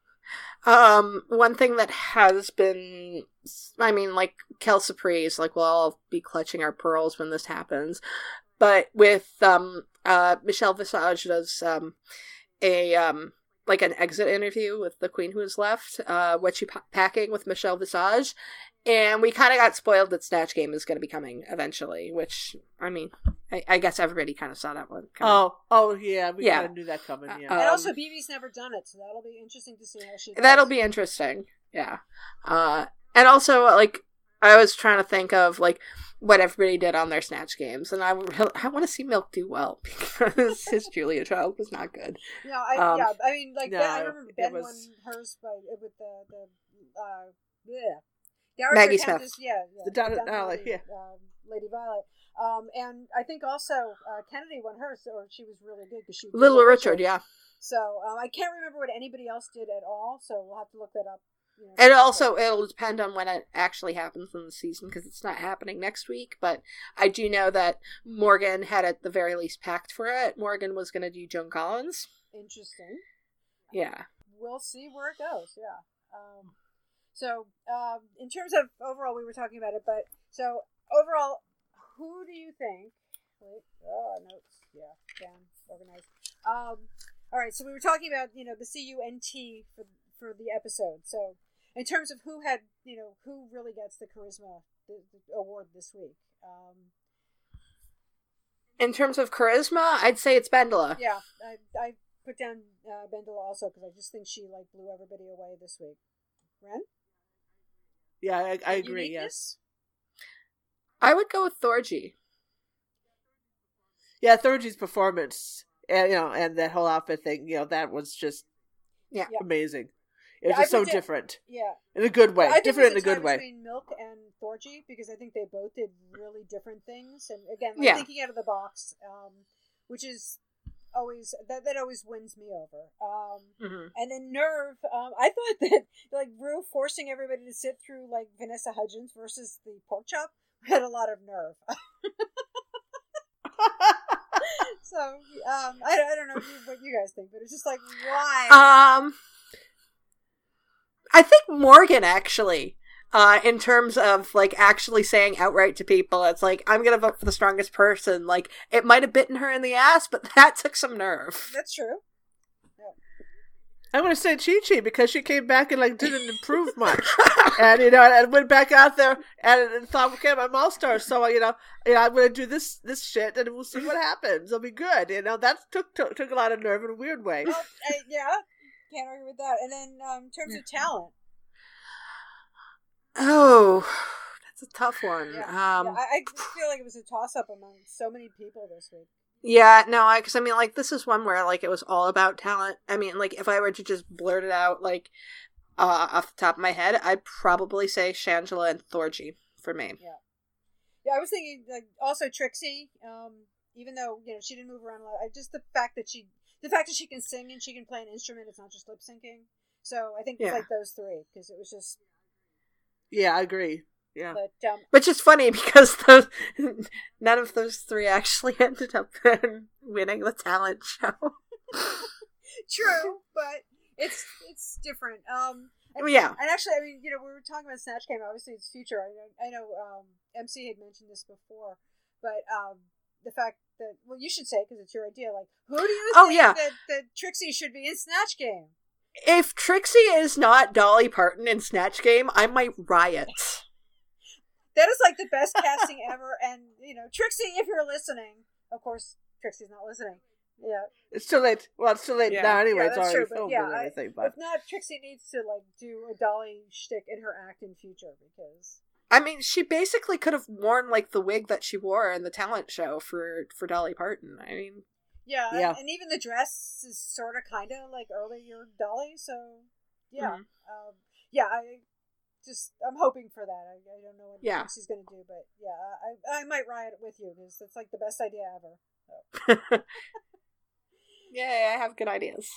Um, one thing that has been, I mean, like Kel Surprise, like we'll all be clutching our pearls when this happens. But with um, uh, Michelle Visage does um, a um, like an exit interview with the Queen Who Is Left, uh, what she pa- packing with Michelle Visage, and we kind of got spoiled that Snatch Game is going to be coming eventually. Which I mean, I, I guess everybody kind of saw that one. coming. Oh, oh yeah, we Yeah. kind of knew that coming. Yeah. Uh, and Um, also BeBe's never done it, so that'll be interesting to see how she. That'll be interesting. Yeah. Uh and also like I was trying to think of like what everybody did on their snatch games and I re- I want to see Milk do well because his Julia Child was not good. No, I Um, yeah, I mean like Ben, I remember it Ben was- won hers by with the the uh yeah. Dowager Maggie Countess- Smith. yeah, yeah, The Down- Down Alley, Lady, yeah. um, Lady Violet. Um, and I think also uh, Kennedy won hers, or she was really good because she Little Richard, yeah. So um, I can't remember what anybody else did at all. So we'll have to look that up. And also it'll depend on when it actually happens in the season because it's not happening next week, but I do know that Morgan had at the very least packed for it. Morgan was going to do Joan Collins. interesting. Yeah. we'll see where it goes. Yeah. Um, so, um, in terms of overall, we were talking about it, but so overall, who do you think? Wait, oh, notes. Yeah, down, organized. Um, all right. So we were talking about you know the CUNT for for the episode. So in terms of who had you know who really gets the charisma the, the award this week. Um, In terms of charisma, I'd say it's Bendela. yeah, I I put down uh, Bendela also because I just think she like blew everybody away this week. Ren, yeah, I, I agree. Yes. I would go with Thorgy. Yeah, Thorgy's performance, and you know, and that whole outfit thing, you know, that was just Yeah. Yeah. amazing. It was Yeah, just so different Yeah, in a good way, different in a good way. between Milk and Thorgy because I think they both did really different things, and again, like Yeah. thinking out of the box, um, which is always that that always wins me over. Um, Mm-hmm. and then Nerve, um, I thought that like Ru forcing everybody to sit through like Vanessa Hudgens versus the pork chop had a lot of nerve. so um, I, I don't know what you guys think, but it's just like why? Um, I think Morgan actually, uh, in terms of like actually saying outright to people, it's like I'm gonna vote for the strongest person. Like it might have bitten her in the ass, but that took some nerve. That's true. I'm gonna say Chi Chi because she came back and like didn't improve much, and you know, and went back out there and, and thought, okay, I'm all star, so you know, you know, I'm gonna do this this shit, and we'll see what happens. It'll be good. You know, that took took, took a lot of nerve in a weird way. Well, I, yeah, can't argue with that. And then um, in terms of talent, Oh, that's a tough one. yeah, um, yeah, I, I feel like it was a toss up among so many people this week. Yeah, no, I because I mean, like this is one where like it was all about talent. I mean, like if I were to just blurt it out, like uh, off the top of my head, I'd probably say Shangela and Thorgy for me. Yeah. Yeah, I was thinking like also Trixie. Um, even though you know she didn't move around a lot, I just the fact that she, the fact that she can sing and she can play an instrument, it's not just lip syncing. So I think Yeah. it's like those three because it was just. Yeah, I agree. Yeah, But um, Which is funny because those none of those three actually ended up winning the talent show. true, but it's it's different. Um, and, yeah. and actually, I mean, you know, we were talking about Snatch Game. Obviously, it's future. I know, I know. Um, MC had mentioned this before, but um, the fact that well, you should say because it's your idea. Like, who do you Oh, think yeah. that, that Trixie should be in Snatch Game? If Trixie is not Dolly Parton in Snatch Game, I might riot. That is like the best casting ever. And you know, Trixie, if you're listening, of course, Trixie's not listening. Yeah, it's too late. Well, it's too late Yeah. now anyway. Yeah, it's that's already true, but filmed yeah, and I- everything. But if not, Trixie needs to like do a Dolly shtick in her act in future because I mean, she basically could have worn like the wig that she wore in the talent show for for Dolly Parton. I mean, yeah, Yeah. And, even the dress is sort of kind of like earlier year Dolly. So yeah, Mhm. um, yeah, I just I'm hoping for that. I, I don't know what Yeah. Trixie's gonna do, but yeah, I I might riot with you because that's like the best idea ever. Yay, I have good ideas.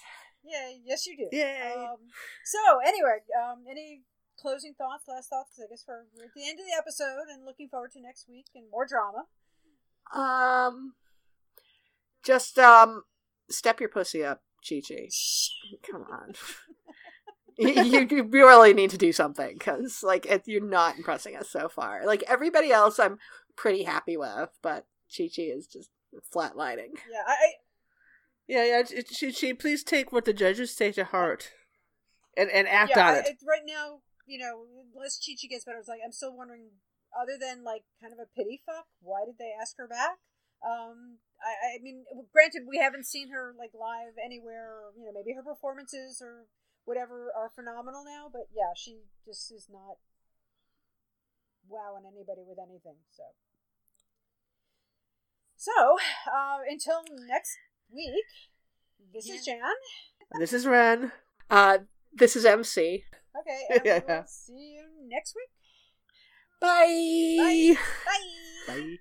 Yeah, yes you do. Yay. Um, so anyway, um, any closing thoughts, last thoughts? 'Cause I guess we're, we're at the end of the episode and looking forward to next week and more drama. Um, just um, step your pussy up, Chi Chi. Come on. you, you you really need to do something because like it, you're not impressing us so far. Like everybody else, I'm pretty happy with, but Chi Chi is just flatlining. Yeah, I, I Yeah, yeah. it- She, she, please take what the judges say to heart, and and act yeah, on I- it. I- right now, you know, unless Chi Chi gets better, it's like I'm still wondering. Other than like kind of a pity fuck, why did they ask her back? Um, I, I mean, granted, we haven't seen her like live anywhere. Or, you know, maybe her performances or whatever are phenomenal now, but yeah, she just is not wowing anybody with anything. So, so uh, until next week, this is Jan. This is Ren. Uh, this is MC. Okay, and we will see you next week. Bye. Bye. Bye.